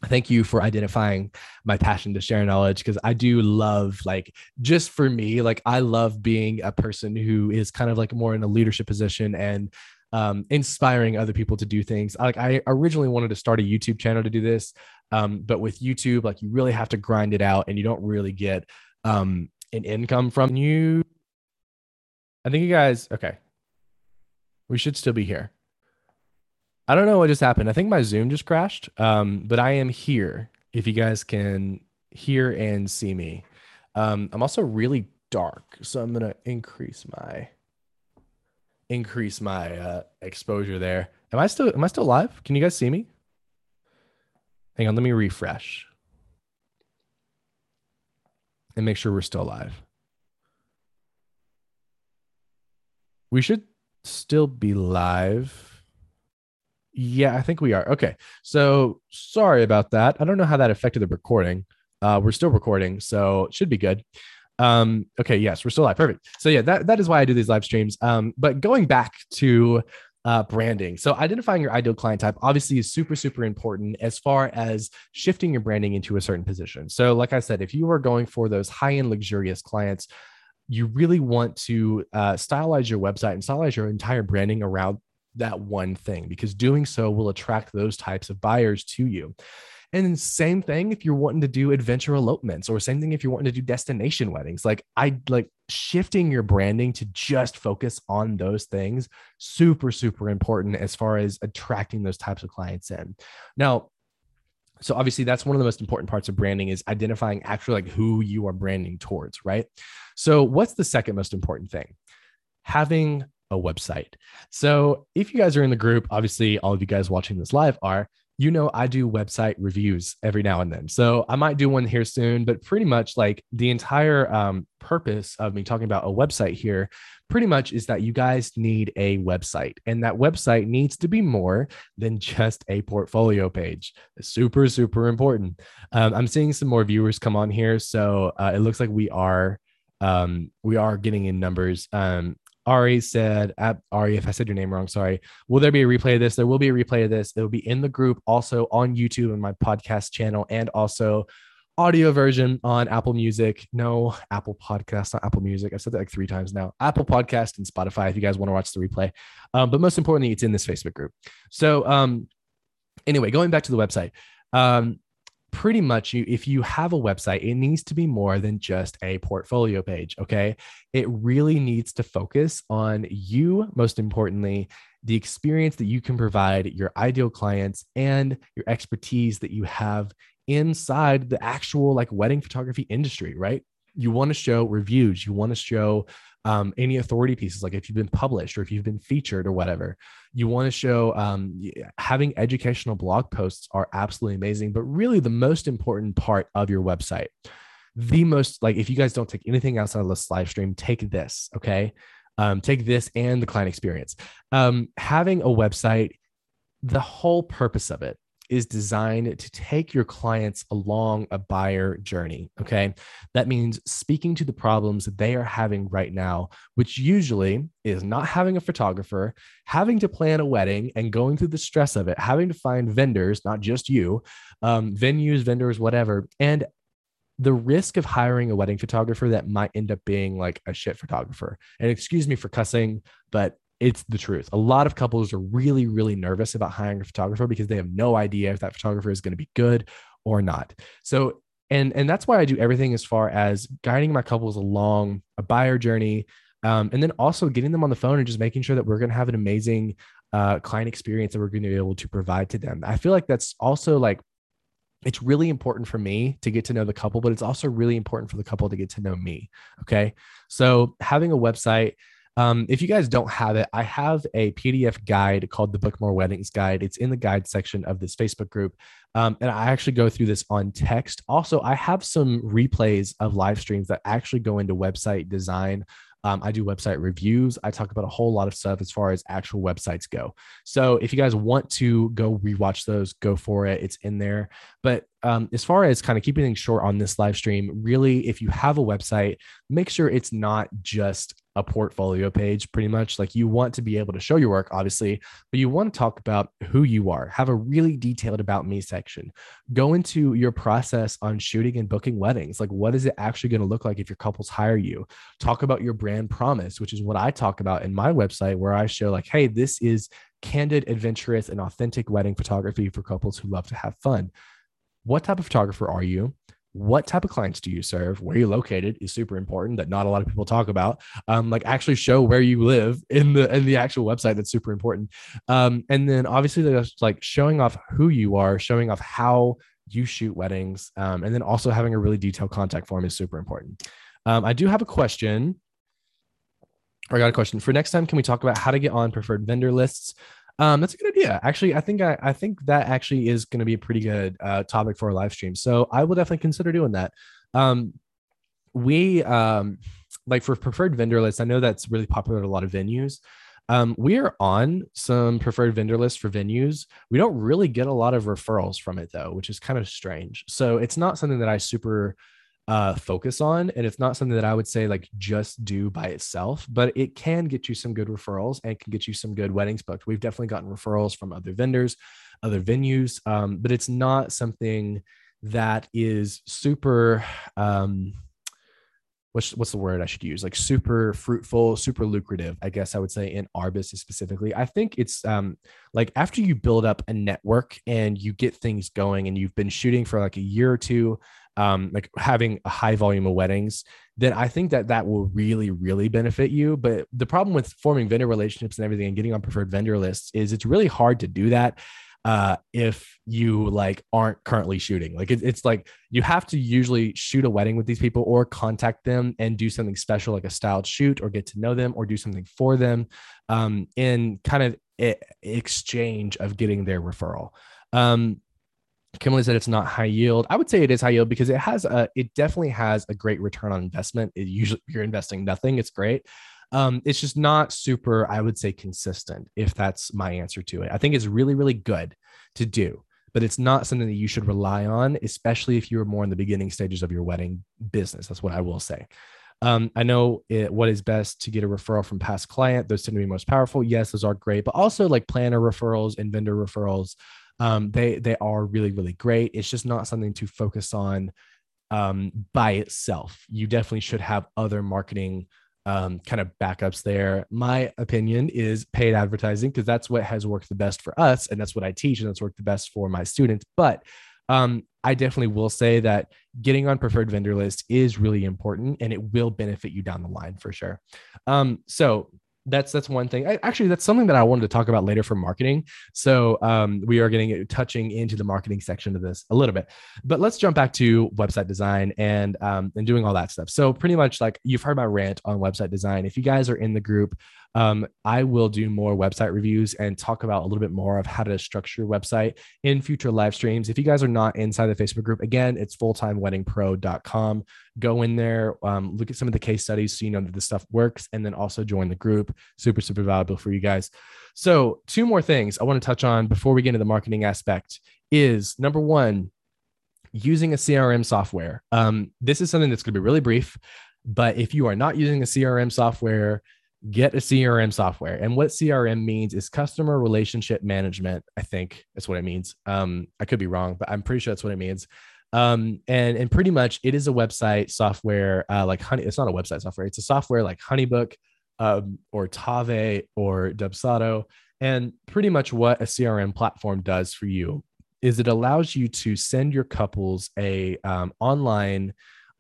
thank you for identifying my passion to share knowledge because i do love like just for me like i love being a person who is kind of like more in a leadership position and um, inspiring other people to do things. Like i originally wanted to start a youtube channel to do this um, but with youtube like you really have to grind it out and you don't really get um, an income from you. I think you guys okay. We should still be here I don't know what just happened. I think my Zoom just crashed. Um, but I am here if you guys can hear and see me. Um, I'm also really dark, so I'm gonna increase my increase my uh, exposure there. Am I still am I still live? Can you guys see me? Hang on, let me refresh and make sure we're still live. We should still be live. Yeah, I think we are. Okay. So sorry about that. I don't know how that affected the recording. Uh, we're still recording, so it should be good. Um, okay, yes, we're still live. Perfect. So yeah, that, that is why I do these live streams. Um, but going back to uh, branding. So identifying your ideal client type obviously is super, super important as far as shifting your branding into a certain position. So, like I said, if you are going for those high-end luxurious clients, you really want to uh, stylize your website and stylize your entire branding around that one thing because doing so will attract those types of buyers to you. And same thing if you're wanting to do adventure elopements, or same thing if you're wanting to do destination weddings. Like I like shifting your branding to just focus on those things, super, super important as far as attracting those types of clients in. Now, so obviously that's one of the most important parts of branding is identifying actually like who you are branding towards, right? So what's the second most important thing? Having a website. So if you guys are in the group, obviously all of you guys watching this live are, you know, I do website reviews every now and then. So I might do one here soon, but pretty much like the entire um, purpose of me talking about a website here pretty much is that you guys need a website and that website needs to be more than just a portfolio page super super important um, i'm seeing some more viewers come on here so uh, it looks like we are um, we are getting in numbers um, Ari said, Ari, if I said your name wrong, sorry. Will there be a replay of this? There will be a replay of this. It will be in the group, also on YouTube and my podcast channel, and also audio version on Apple Music. No, Apple Podcast, not Apple Music. I've said that like three times now. Apple Podcast and Spotify if you guys want to watch the replay. Um, but most importantly, it's in this Facebook group. So, um, anyway, going back to the website. Um, pretty much you if you have a website it needs to be more than just a portfolio page okay? It really needs to focus on you most importantly the experience that you can provide your ideal clients and your expertise that you have inside the actual like wedding photography industry right? You want to show reviews you want to show um, any authority pieces, like if you've been published or if you've been featured or whatever. You want to show um, having educational blog posts are absolutely amazing, but really the most important part of your website, the most like if you guys don't take anything outside of this live stream, take this, okay? Um, take this and the client experience. Um, having a website, the whole purpose of it is designed to take your clients along a buyer journey. Okay. That means speaking to the problems they are having right now, which usually is not having a photographer, having to plan a wedding and going through the stress of it, having to find vendors, not just you, um, venues, vendors, whatever, and the risk of hiring a wedding photographer that might end up being like a shit photographer. And excuse me for cussing, but it's the truth. A lot of couples are really, really nervous about hiring a photographer because they have no idea if that photographer is going to be good or not. So, and and that's why I do everything as far as guiding my couples along a buyer journey, um, and then also getting them on the phone and just making sure that we're going to have an amazing uh, client experience that we're going to be able to provide to them. I feel like that's also like it's really important for me to get to know the couple, but it's also really important for the couple to get to know me. Okay. So having a website, um, if you guys don't have it, I have a PDF guide called the Book More Weddings Guide. It's in the guide section of this Facebook group. Um, and I actually go through this on text. Also, I have some replays of live streams that actually go into website design um, I do website reviews. I talk about a whole lot of stuff as far as actual websites go. So if you guys want to go rewatch those, go for it. It's in there. But um, as far as kind of keeping things short on this live stream, really, if you have a website, make sure it's not just a portfolio page, pretty much. Like you want to be able to show your work, obviously, but you want to talk about who you are. Have a really detailed about me section. Go into your process on shooting and booking weddings. Like, what is it actually going to look like if your couples hire you? Talk about your brand promise, which is what I talk about in my website, where I show, like, hey, this is candid, adventurous, and authentic wedding photography for couples who love to have fun what type of photographer are you? What type of clients do you serve? Where you're located is super important that not a lot of people talk about. Um, like actually show where you live in the in the actual website. That's super important. Um, and then obviously there's like showing off who you are, showing off how you shoot weddings, um, and then also having a really detailed contact form is super important. Um, I do have a question. I got a question for next time. Can we talk about how to get on preferred vendor lists? Um, that's a good idea. Actually, I think I, I think that actually is going to be a pretty good uh, topic for a live stream. So I will definitely consider doing that. Um, we um, like for preferred vendor lists. I know that's really popular at a lot of venues. Um, we are on some preferred vendor lists for venues. We don't really get a lot of referrals from it though, which is kind of strange. So it's not something that I super uh, focus on. And it's not something that I would say like just do by itself, but it can get you some good referrals and can get you some good weddings booked. We've definitely gotten referrals from other vendors, other venues, um, but it's not something that is super. Um, what's what's the word I should use? Like super fruitful, super lucrative, I guess I would say in our business specifically. I think it's um like after you build up a network and you get things going and you've been shooting for like a year or two, um, like having a high volume of weddings, then I think that that will really, really benefit you. But the problem with forming vendor relationships and everything and getting on preferred vendor lists is it's really hard to do that uh, if you like aren't currently shooting. Like it, it's like you have to usually shoot a wedding with these people or contact them and do something special, like a styled shoot, or get to know them, or do something for them, um, in kind of exchange of getting their referral. Um, Kimberly said it's not high yield. I would say it is high yield because it has a, it definitely has a great return on investment. It usually you're investing nothing. It's great. Um, it's just not super, I would say, consistent, if that's my answer to it. I think it's really, really good to do, but it's not something that you should rely on, especially if you're more in the beginning stages of your wedding business. That's what I will say. Um, I know it, what is best to get a referral from past client. Those tend to be most powerful. Yes, those are great, but also like planner referrals and vendor referrals um, they they are really really great. It's just not something to focus on um, by itself. You definitely should have other marketing um, kind of backups there. My opinion is paid advertising because that's what has worked the best for us, and that's what I teach, and that's worked the best for my students. But um, I definitely will say that getting on preferred vendor list is really important, and it will benefit you down the line for sure. Um, so that's that's one thing. I, actually, that's something that I wanted to talk about later for marketing. So um, we are getting touching into the marketing section of this a little bit, but let's jump back to website design and um, and doing all that stuff. So pretty much like you've heard my rant on website design. If you guys are in the group, um, I will do more website reviews and talk about a little bit more of how to structure your website in future live streams. If you guys are not inside the Facebook group, again, it's fulltimeweddingpro.com. Go in there, um, look at some of the case studies so you know that this stuff works, and then also join the group. Super, super valuable for you guys. So, two more things I want to touch on before we get into the marketing aspect is number one, using a CRM software. Um, this is something that's going to be really brief, but if you are not using a CRM software, get a CRM software. And what CRM means is customer relationship management. I think that's what it means. Um, I could be wrong, but I'm pretty sure that's what it means. Um, and and pretty much it is a website software uh, like Honey. It's not a website software. It's a software like Honeybook um, or Tave or Dubsado. And pretty much what a CRM platform does for you is it allows you to send your couples a um, online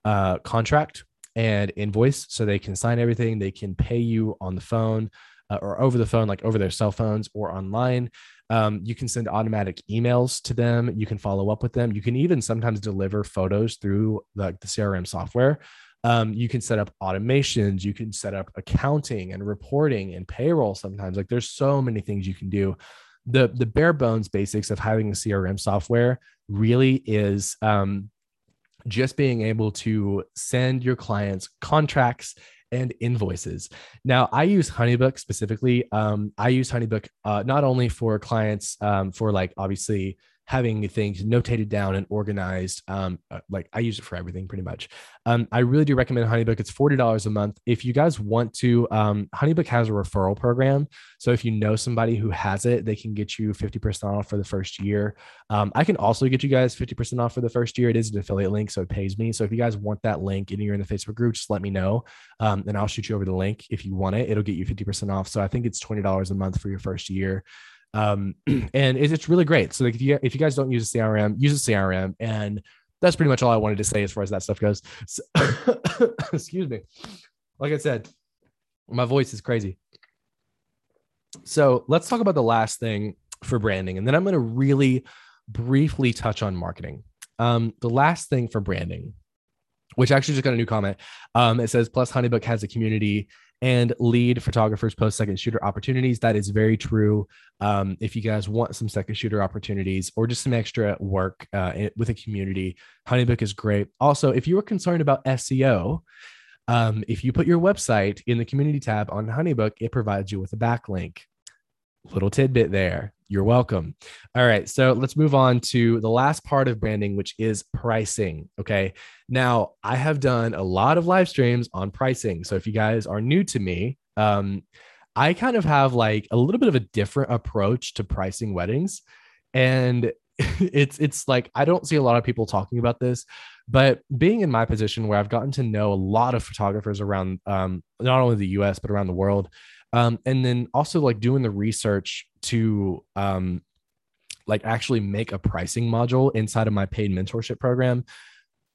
uh, contract and invoice so they can sign everything they can pay you on the phone uh, or over the phone, like over their cell phones or online. Um, you can send automatic emails to them. You can follow up with them. You can even sometimes deliver photos through the, the CRM software. Um, you can set up automations. You can set up accounting and reporting and payroll. Sometimes, like there's so many things you can do. The the bare bones basics of having a CRM software really is um, just being able to send your clients contracts and invoices. Now, I use HoneyBook specifically. Um, I use HoneyBook uh, not only for clients um, for like obviously having things notated down and organized. Um, uh, like I use it for everything pretty much. Um, I really do recommend HoneyBook. It's $40 a month. If you guys want to, um, HoneyBook has a referral program. So if you know somebody who has it, they can get you 50% off for the first year. Um, I can also get you guys 50% off for the first year. It is an affiliate link, so it pays me. So if you guys want that link and you're in the Facebook group, just let me know. Um, and I'll shoot you over the link if you want it. It'll get you 50% off. So I think it's $20 a month for your first year um, [CLEARS THROAT] and it's, it's really great. So like if you if you guys don't use a CRM, use a CRM, and that's pretty much all I wanted to say as far as that stuff goes. So, [COUGHS] excuse me. Like I said, my voice is crazy. So let's talk about the last thing for branding, and then I'm going to really briefly touch on marketing. Um, the last thing for branding, which actually just got a new comment. Um, it says, plus Honeybook has a community and lead photographers post second shooter opportunities. That is very true. Um, if you guys want some second shooter opportunities or just some extra work uh, with a community, Honeybook is great. Also, if you are concerned about SEO, um, if you put your website in the community tab on Honeybook, it provides you with a backlink. Little tidbit there. You're welcome. All right. So let's move on to the last part of branding, which is pricing. Okay. Now, I have done a lot of live streams on pricing. So if you guys are new to me, um, I kind of have like a little bit of a different approach to pricing weddings. And [LAUGHS] it's it's like I don't see a lot of people talking about this, but being in my position where I've gotten to know a lot of photographers around um, not only the US but around the world, um, and then also like doing the research to um, like actually make a pricing module inside of my paid mentorship program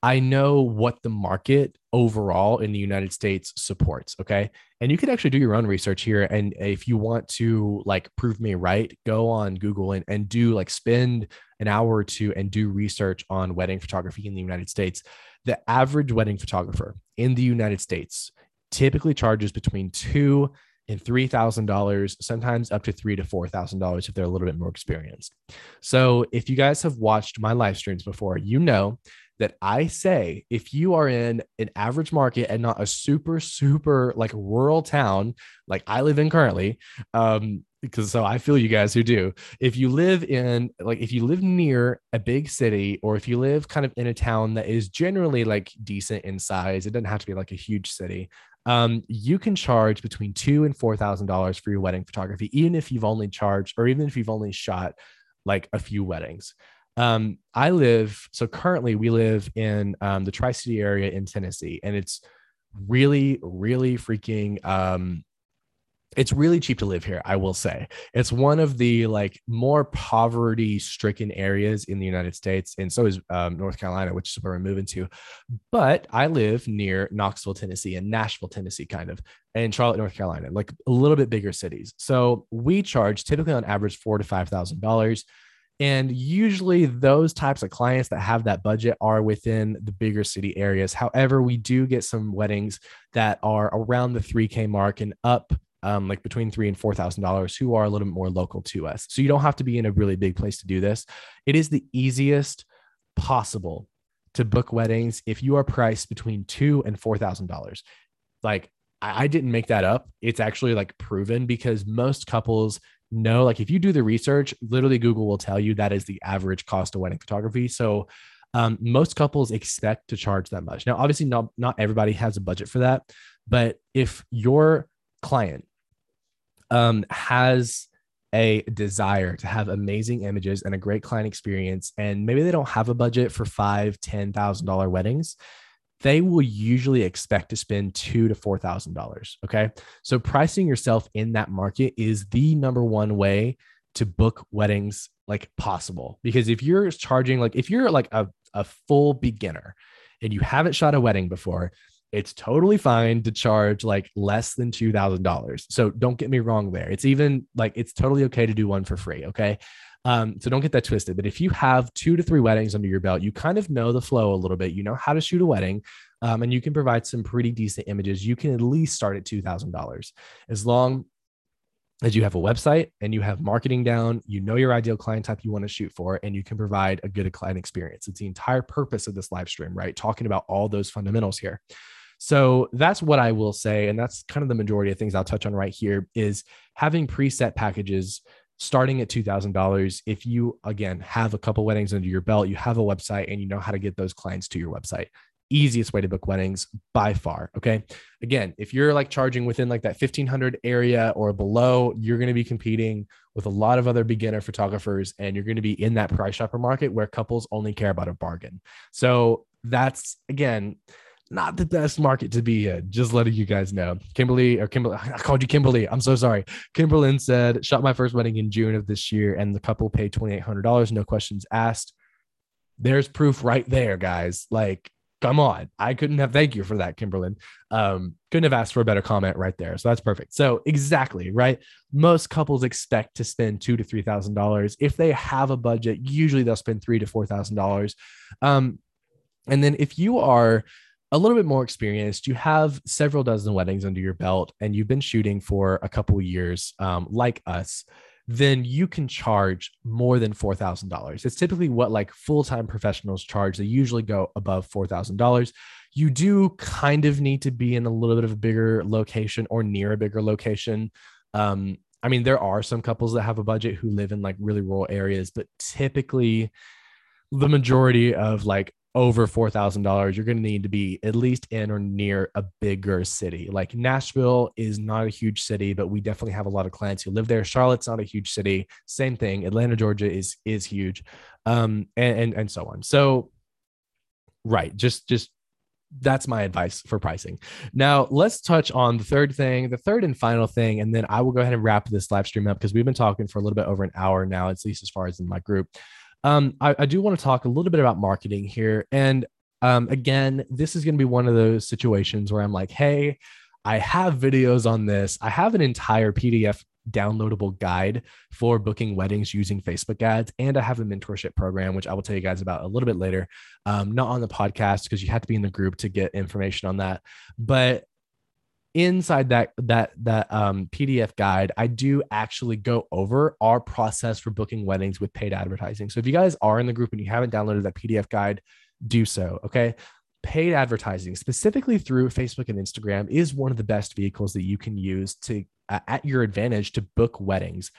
I know what the market overall in the United States supports. Okay. And you can actually do your own research here. And if you want to like prove me right, go on Google and, and do like spend an hour or two and do research on wedding photography in the United States. The average wedding photographer in the United States typically charges between two and three thousand dollars, sometimes up to three to four thousand dollars if they're a little bit more experienced. So, if you guys have watched my live streams before, you know that I say if you are in an average market and not a super super like rural town like I live in currently, um, because so I feel you guys who do. If you live in like if you live near a big city or if you live kind of in a town that is generally like decent in size, it doesn't have to be like a huge city um, you can charge between two and four thousand dollars for your wedding photography, even if you've only charged or even if you've only shot like a few weddings. Um, I live so currently we live in um, the Tri City area in Tennessee, and it's really, really freaking um, it's really cheap to live here i will say. It's one of the like more poverty stricken areas in the united states and so is um, north carolina which is where we're moving to. But i live near knoxville tennessee and nashville tennessee kind of and charlotte north carolina like a little bit bigger cities. So we charge typically on average four to five thousand dollars and usually those types of clients that have that budget are within the bigger city areas. However, we do get some weddings that are around the 3K mark and up um, like between three and four thousand dollars who are a little bit more local to us. So you don't have to be in a really big place to do this. It is the easiest possible to book weddings if you are priced between two and four thousand dollars. Like I, didn't make that up. It's actually like proven because most couples know, like if you do the research, literally Google will tell you that is the average cost of wedding photography. So um, most couples expect to charge that much. Now, obviously, not not everybody has a budget for that, but if your client um, has a desire to have amazing images and a great client experience, and maybe they don't have a budget for five, ten thousand dollar weddings, they will usually expect to spend two to four thousand dollars. Okay, so pricing yourself in that market is the number one way to book weddings like possible. Because if you're charging like if you're like a, a full beginner and you haven't shot a wedding before, it's totally fine to charge like less than $2,000. So don't get me wrong there. It's even like it's totally okay to do one for free. Okay. Um, so don't get that twisted. But if you have two to three weddings under your belt, you kind of know the flow a little bit. You know how to shoot a wedding, um, and you can provide some pretty decent images. You can at least start at two thousand dollars, as long as you have a website and you have marketing down, you know your ideal client type you want to shoot for, and you can provide a good client experience. It's the entire purpose of this live stream, right? Talking about all those fundamentals here. So that's what I will say. And that's kind of the majority of things I'll touch on right here is having preset packages starting at $2,000. If you, again, have a couple weddings under your belt, you have a website and you know how to get those clients to your website. Easiest way to book weddings by far. Okay. Again, if you're like charging within like that 1500 area or below, you're going to be competing with a lot of other beginner photographers and you're going to be in that price shopper market where couples only care about a bargain. So that's again, not the best market to be in. Just letting you guys know. Kimberly or Kimberly, I called you Kimberly. I'm so sorry. Kimberlyn said, shot my first wedding in June of this year, and the couple paid $2,800. No questions asked. There's proof right there, guys. Like, come on. I couldn't have thank you for that, Kimberlyn. Um, couldn't have asked for a better comment right there. So that's perfect. So exactly, right? Most couples expect to spend two to three thousand dollars. If they have a budget, usually they'll spend three to four thousand dollars. Um, and then if you are a little bit more experienced, you have several dozen weddings under your belt, and you've been shooting for a couple years, um, like us, then you can charge more than four thousand dollars. It's typically what like full time professionals charge. They usually go above four thousand dollars. You do kind of need to be in a little bit of a bigger location or near a bigger location. Um, I mean, there are some couples that have a budget who live in like really rural areas, but typically the majority of like over $4,000, you're going to need to be at least in or near a bigger city. Like Nashville is not a huge city, but we definitely have a lot of clients who live there. Charlotte's not a huge city. Same thing. Atlanta, Georgia is is huge. Um and and, and so on. So right, just just that's my advice for pricing. Now, let's touch on the third thing, the third and final thing, and then I will go ahead and wrap this live stream up because we've been talking for a little bit over an hour now, at least as far as in my group. Um, I, I do want to talk a little bit about marketing here. And um, again, this is going to be one of those situations where I'm like, hey, I have videos on this. I have an entire PDF downloadable guide for booking weddings using Facebook ads. And I have a mentorship program, which I will tell you guys about a little bit later. Um, not on the podcast because you have to be in the group to get information on that. But inside that that that um, PDF guide, I do actually go over our process for booking weddings with paid advertising. So if you guys are in the group and you haven't downloaded that PDF guide, do so. Okay. Paid advertising, specifically through Facebook and Instagram, is one of the best vehicles that you can use to uh, at your advantage to book weddings.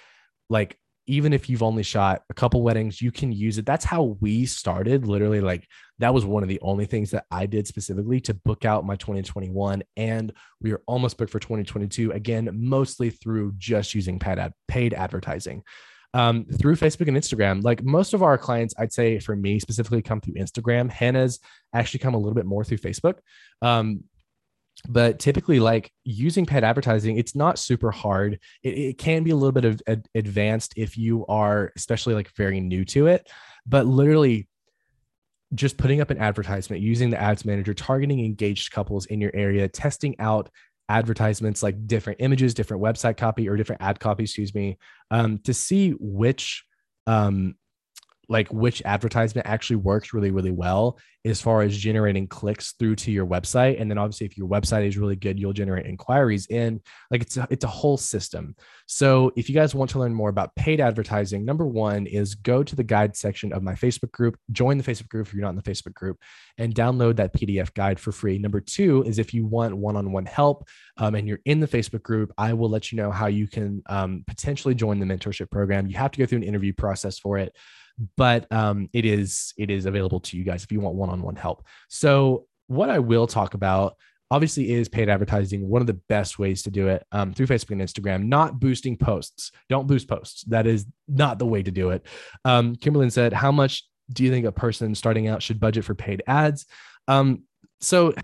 Like even if you've only shot a couple weddings, you can use it. That's how we started. Literally, like that was one of the only things that I did specifically to book out my 2021. And we are almost booked for 2022. Again, mostly through just using paid, ad, paid advertising. Um, through Facebook and Instagram. Like most of our clients, I'd say for me specifically, come through Instagram. Hannah's actually come a little bit more through Facebook. Um, but typically like using paid advertising it's not super hard. It, it can be a little bit of ad- advanced if you are especially like very new to it. But literally just putting up an advertisement using the ads manager targeting engaged couples in your area testing out advertisements like different images different website copy or different ad copy excuse me um, to see which um, like which advertisement actually works really really well as far as generating clicks through to your website. And then obviously if your website is really good you'll generate inquiries in like it's a, it's a whole system. So if you guys want to learn more about paid advertising number one is go to the guide section of my facebook group join the facebook group if you're not in the facebook group and download that pdf guide for free. Number two is if you want one-on-one help um, and you're in the facebook group i will let you know how you can um, potentially join the mentorship program. You have to go through an interview process for it but um, it is it is available to you guys if you want one-on-one help. So what I will talk about obviously is paid advertising one of the best ways to do it um, through facebook and instagram not boosting posts. Don't boost posts. That is not the way to do it. Um, said how much do you think a person starting out should budget for paid ads? Um, so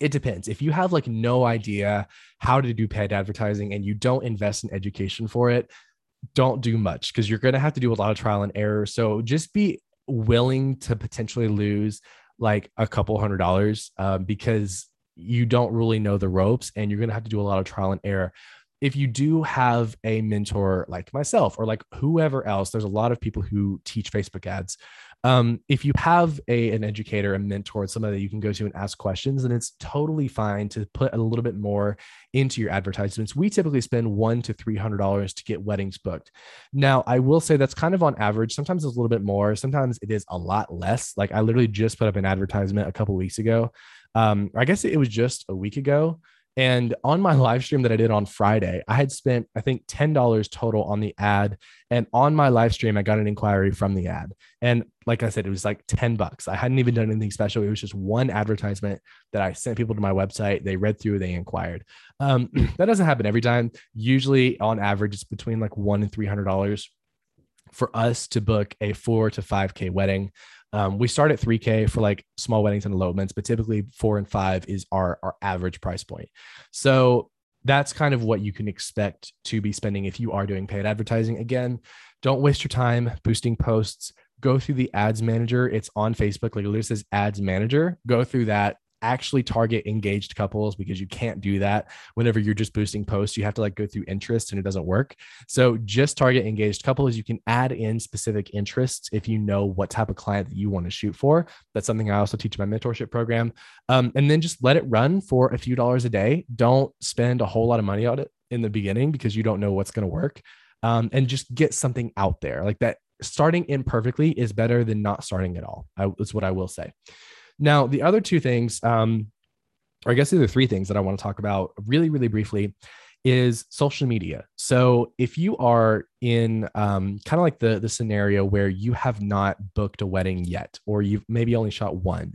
it depends. If you have like no idea how to do paid advertising and you don't invest in education for it don't do much because you're going to have to do a lot of trial and error. So just be willing to potentially lose like a couple hundred dollars um, because you don't really know the ropes and you're going to have to do a lot of trial and error if you do have a mentor like myself or like whoever else, there's a lot of people who teach Facebook ads. Um, if you have a, an educator, a mentor, somebody that you can go to and ask questions, then it's totally fine to put a little bit more into your advertisements. We typically spend one to three hundred dollars to get weddings booked. Now, I will say that's kind of on average. Sometimes it's a little bit more. Sometimes it is a lot less. Like I literally just put up an advertisement a couple weeks ago. Um, I guess it was just a week ago and on my live stream that I did on Friday, I had spent, I think, $10 total on the ad. And on my live stream, I got an inquiry from the ad. And like I said, it was like 10 bucks. I hadn't even done anything special. It was just one advertisement that I sent people to my website. They read through, they inquired. Um, [CLEARS THROAT] that doesn't happen every time. Usually, on average, it's between like one and $300 for us to book a four to 5K wedding. Um, we start at 3K for like small weddings and elopements, but typically four and five is our, our average price point. So that's kind of what you can expect to be spending if you are doing paid advertising. Again, don't waste your time boosting posts. Go through the ads manager. It's on Facebook. Like it says ads manager. Go through that actually target engaged couples because you can't do that whenever you're just boosting posts. You have to like go through interests and it doesn't work. So just target engaged couples. You can add in specific interests if you know what type of client that you want to shoot for. That's something I also teach in my mentorship program. Um, and then just let it run for a few dollars a day. Don't spend a whole lot of money on it in the beginning because you don't know what's going to work. Um, and just get something out there like that. Starting imperfectly is better than not starting at all. That's what I will say. Now, the other two things, um, or I guess the other three things that I want to talk about really, really briefly is social media. So if you are in um, kind of like the the scenario where you have not booked a wedding yet, or you've maybe only shot one,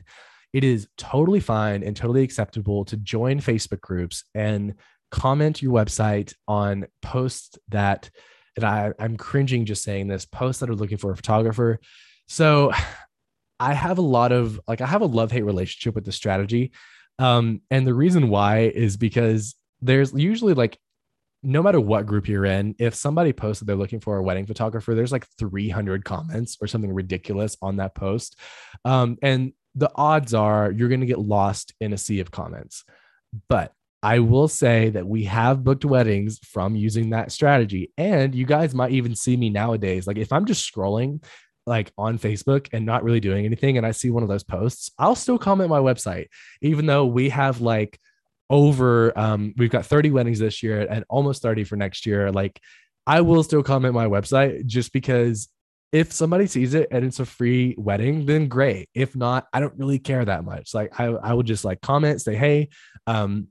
it is totally fine and totally acceptable to join Facebook groups and comment your website on posts that that I, I'm cringing just saying this posts that are looking for a photographer. So I have a lot of like I have a love hate relationship with the strategy. Um, and the reason why is because there's usually like no matter what group you're in, if somebody posts that they're looking for a wedding photographer, there's like 300 comments or something ridiculous on that post. Um, and the odds are you're going to get lost in a sea of comments. But I will say that we have booked weddings from using that strategy. And you guys might even see me nowadays. Like if I'm just scrolling like on Facebook and not really doing anything and I see one of those posts, I'll still comment my website, even though we have like over um we've got 30 weddings this year and almost 30 for next year. Like I will still comment my website just because if somebody sees it and it's a free wedding, then great. If not, I don't really care that much. Like I, I will just like comment, say, hey, um,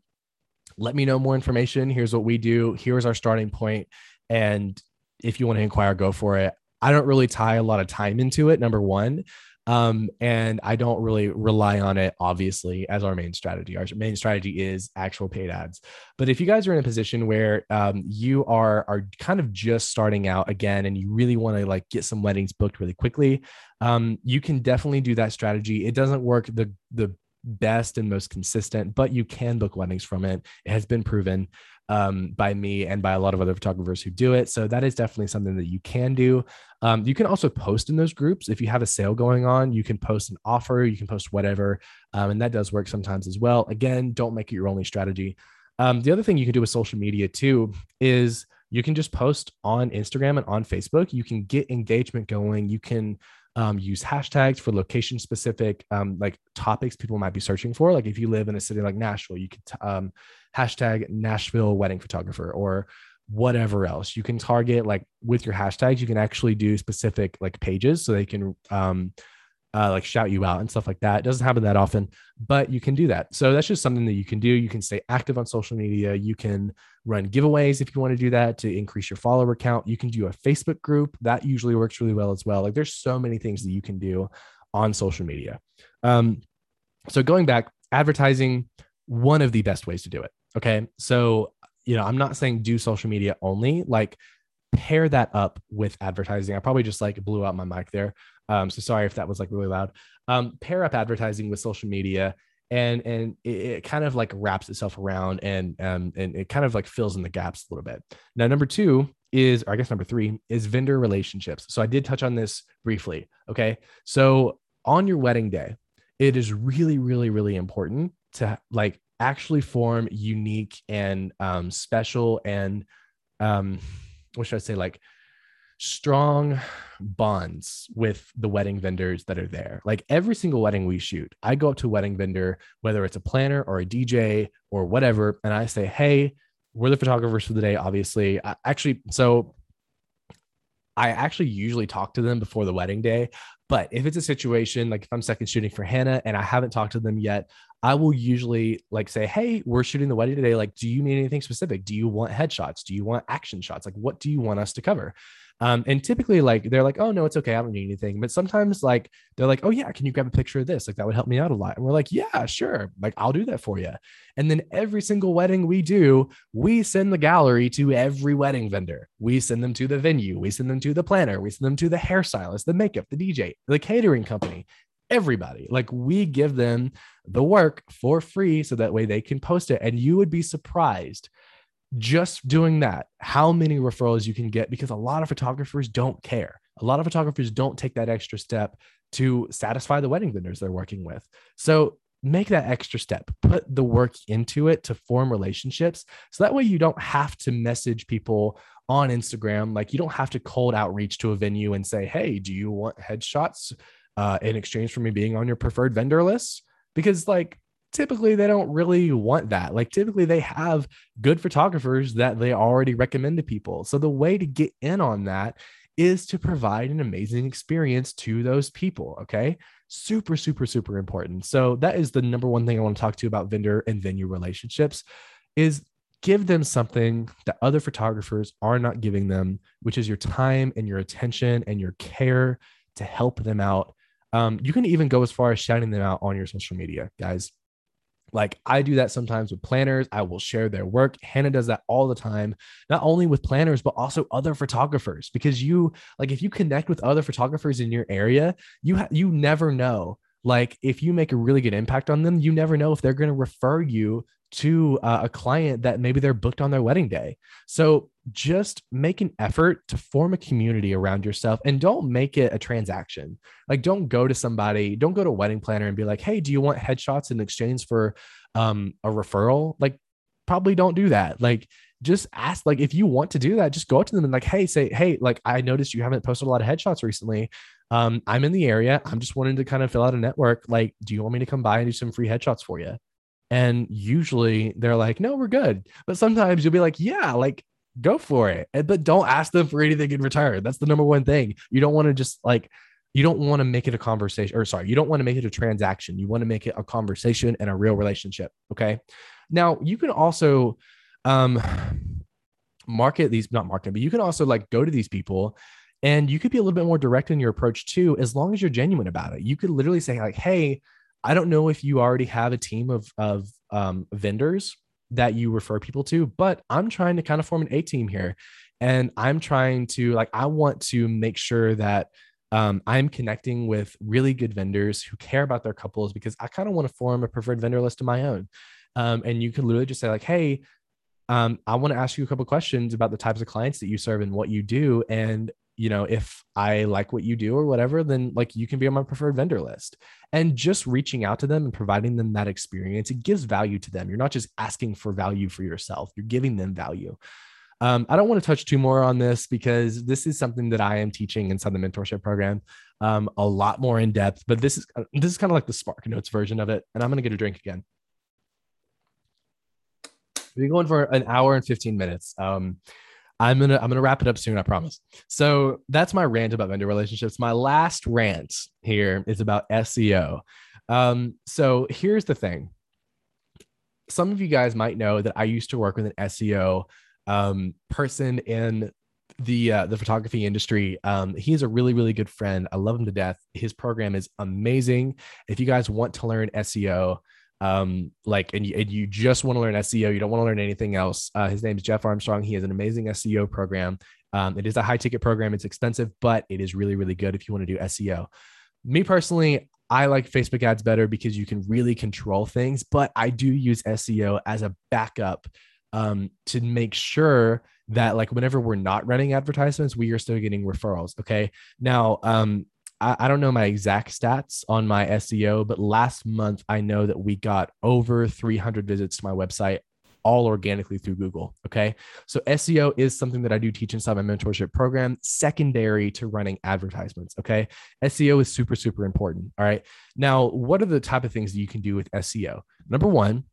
let me know more information. Here's what we do. Here's our starting point. And if you want to inquire, go for it. I don't really tie a lot of time into it, number one. Um, and I don't really rely on it, obviously, as our main strategy. Our main strategy is actual paid ads. But if you guys are in a position where um, you are are kind of just starting out again, and you really want to like get some weddings booked really quickly, um, you can definitely do that strategy. It doesn't work the the best and most consistent, but you can book weddings from it. It has been proven um, by me and by a lot of other photographers who do it. So that is definitely something that you can do. Um, you can also post in those groups. If you have a sale going on, you can post an offer, you can post whatever. Um, and that does work sometimes as well. Again, don't make it your only strategy. Um, the other thing you can do with social media too is you can just post on Instagram and on Facebook. You can get engagement going. You can um, use hashtags for location specific um, like topics people might be searching for. Like if you live in a city like Nashville, you could um, hashtag Nashville wedding photographer or whatever else. You can target like with your hashtags, you can actually do specific like pages so they can um, uh, like shout you out and stuff like that. It doesn't happen that often, but you can do that. So that's just something that you can do. You can stay active on social media. You can run giveaways if you want to do that to increase your follower count. You can do a Facebook group that usually works really well as well. Like there's so many things that you can do on social media. Um, so going back, advertising, one of the best ways to do it. Okay. So, you know, I'm not saying do social media only, like pair that up with advertising. I probably just like blew out my mic there. Um, so sorry if that was like really loud. Um, pair up advertising with social media and and it, it, kind of like wraps itself around and um and it kind of like fills in the gaps a little bit. Now, number two is, or I guess number three is vendor relationships. So I did touch on this briefly. Okay. So on your wedding day, it is really, really, really important to like actually form unique and um, special and um, what should I say, like strong bonds with the wedding vendors that are there. Like every single wedding we shoot, I go up to a wedding vendor, whether it's a planner or a DJ or whatever, and I say, Hey, we're the photographers for the day, obviously. I, actually, so I actually usually talk to them before the wedding day. But if it's a situation like if I'm second shooting for Hannah and I haven't talked to them yet, I will usually like say, Hey, we're shooting the wedding today. Like, do you need anything specific? Do you want headshots? Do you want action shots? Like, what do you want us to cover? Um, and typically, like they're like, oh no, it's okay, I don't need anything. But sometimes, like they're like, oh yeah, can you grab a picture of this? Like that would help me out a lot. And we're like, yeah, sure, like I'll do that for you. And then every single wedding we do, we send the gallery to every wedding vendor. We send them to the venue. We send them to the planner. We send them to the hairstylist, the makeup, the DJ, the catering company. Everybody, like we give them the work for free so that way they can post it. And you would be surprised just doing that, how many referrals you can get because a lot of photographers don't care. A lot of photographers don't take that extra step to satisfy the wedding vendors they're working with. So make that extra step, put the work into it to form relationships. So that way you don't have to message people on Instagram. Like you don't have to cold outreach to a venue and say, Hey, do you want headshots uh, in exchange for me being on your preferred vendor list? Because like typically they don't really want that. Like typically they have good photographers that they already recommend to people. So the way to get in on that is to provide an amazing experience to those people. Okay. Super, super, super important. So that is the number one thing I want to talk to you about vendor and venue relationships is give them something that other photographers are not giving them, which is your time and your attention and your care to help them out. Um, you can even go as far as shouting them out on your social media, guys. Like I do that sometimes with planners. I will share their work. Hannah does that all the time, not only with planners, but also other photographers. Because you like if you connect with other photographers in your area, you ha- you never know. Like if you make a really good impact on them, you never know if they're going to refer you to uh, a client that maybe they're booked on their wedding day. So just make an effort to form a community around yourself and don't make it a transaction. Like don't go to somebody, don't go to a wedding planner and be like, "Hey, do you want headshots in exchange for um a referral?" Like probably don't do that. Like just ask like if you want to do that, just go up to them and like, "Hey, say, "Hey, like I noticed you haven't posted a lot of headshots recently. Um I'm in the area. I'm just wanting to kind of fill out a network. Like, do you want me to come by and do some free headshots for you?" And usually they're like, no, we're good. But sometimes you'll be like, yeah, like go for it. But don't ask them for anything in return. That's the number one thing. You don't want to just like, you don't want to make it a conversation or sorry, you don't want to make it a transaction. You want to make it a conversation and a real relationship. Okay. Now you can also um market these, not market, but you can also like go to these people and you could be a little bit more direct in your approach too, as long as you're genuine about it. You could literally say, like, hey, I don't know if you already have a team of of um, vendors that you refer people to, but I'm trying to kind of form an A team here, and I'm trying to like I want to make sure that um, I'm connecting with really good vendors who care about their couples because I kind of want to form a preferred vendor list of my own. Um, and you can literally just say like, hey, um, I want to ask you a couple questions about the types of clients that you serve and what you do, and you know, if I like what you do or whatever, then like you can be on my preferred vendor list. And just reaching out to them and providing them that experience, it gives value to them. You're not just asking for value for yourself, you're giving them value. Um, I don't want to touch too more on this because this is something that I am teaching inside the mentorship program um, a lot more in depth. But this is this is kind of like the Spark Notes version of it. And I'm gonna get a drink again. We're going for an hour and 15 minutes. Um, I'm gonna I'm gonna wrap it up soon, I promise. So that's my rant about vendor relationships. My last rant here is about SEO. Um, so here's the thing. Some of you guys might know that I used to work with an SEO um, person in the uh, the photography industry. Um, he's a really really good friend. I love him to death. His program is amazing. If you guys want to learn SEO, um like and you, and you just want to learn seo you don't want to learn anything else. Uh, his name is jeff armstrong. He has an amazing seo program. Um, it is a high ticket program. It's expensive but it is really really good if you want to do seo me personally i like facebook ads better because you can really control things but i do use seo as a backup um, to make sure that like whenever we're not running advertisements we are still getting referrals okay? Now um I, I don't know my exact stats on my SEO, but last month I know that we got over 300 visits to my website all organically through Google. Okay. So SEO is something that I do teach inside my mentorship program, secondary to running advertisements. Okay. SEO is super, super important. All right. Now, what are the type of things that you can do with SEO? Number one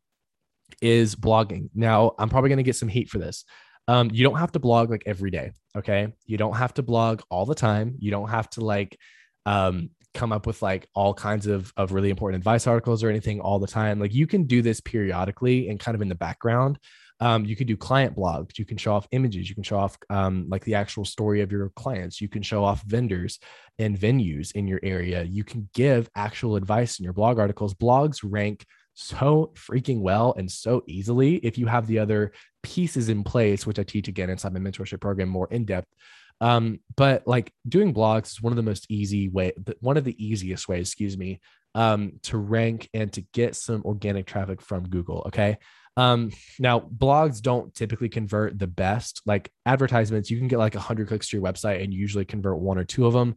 is blogging. Now, I'm probably going to get some heat for this. Um, you don't have to blog like every day. Okay. You don't have to blog all the time. You don't have to like, um, come up with like all kinds of, of really important advice articles or anything all the time. Like you can do this periodically and kind of in the background. Um, you can do client blogs. You can show off images. You can show off um, like the actual story of your clients. You can show off vendors and venues in your area. You can give actual advice in your blog articles. Blogs rank so freaking well and so easily if you have the other pieces in place, which I teach again inside my mentorship program more in depth. Um, but like doing blogs is one of the most easy way, one of the easiest ways, excuse me, um, to rank and to get some organic traffic from Google. Okay. Um, now blogs don't typically convert the best. Like advertisements, you can get like a hundred clicks to your website and usually convert one or two of them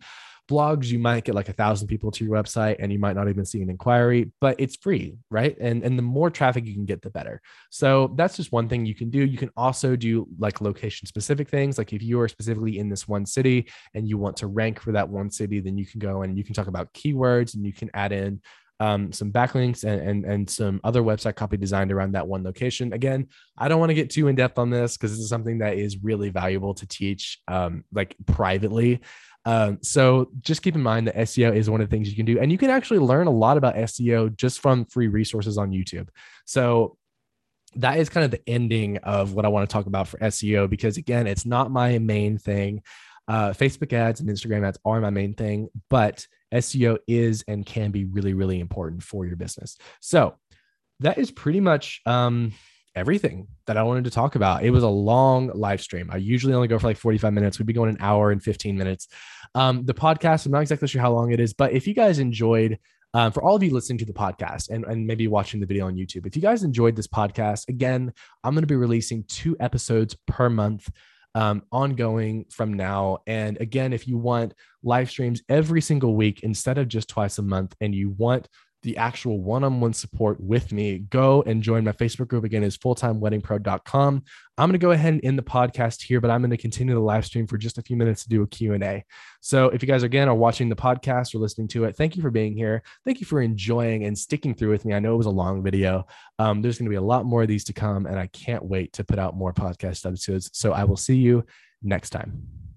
blogs you might get like a thousand people to your website and you might not even see an inquiry but it's free right and and the more traffic you can get the better so that's just one thing you can do you can also do like location specific things like if you are specifically in this one city and you want to rank for that one city then you can go and you can talk about keywords and you can add in um, some backlinks and, and and some other website copy designed around that one location. Again, I don't want to get too in depth on this because this is something that is really valuable to teach, um, like privately. Um, so just keep in mind that SEO is one of the things you can do, and you can actually learn a lot about SEO just from free resources on YouTube. So that is kind of the ending of what I want to talk about for SEO because again, it's not my main thing. Uh, Facebook ads and Instagram ads are my main thing, but SEO is and can be really, really important for your business. So that is pretty much um, everything that I wanted to talk about. It was a long live stream. I usually only go for like 45 minutes. We'd be going an hour and 15 minutes. Um, the podcast, I'm not exactly sure how long it is, but if you guys enjoyed, um, for all of you listening to the podcast and, and maybe watching the video on YouTube, if you guys enjoyed this podcast, again, I'm going to be releasing two episodes per month um, ongoing from now. And again, if you want live streams every single week instead of just twice a month, and you want the actual one-on-one support with me, go and join my Facebook group. Again, is fulltimeweddingpro.com. I'm going to go ahead and end the podcast here, but I'm going to continue the live stream for just a few minutes to do a Q&A. So if you guys, again, are watching the podcast or listening to it, thank you for being here. Thank you for enjoying and sticking through with me. I know it was a long video. Um, there's going to be a lot more of these to come, and I can't wait to put out more podcast episodes. So I will see you next time.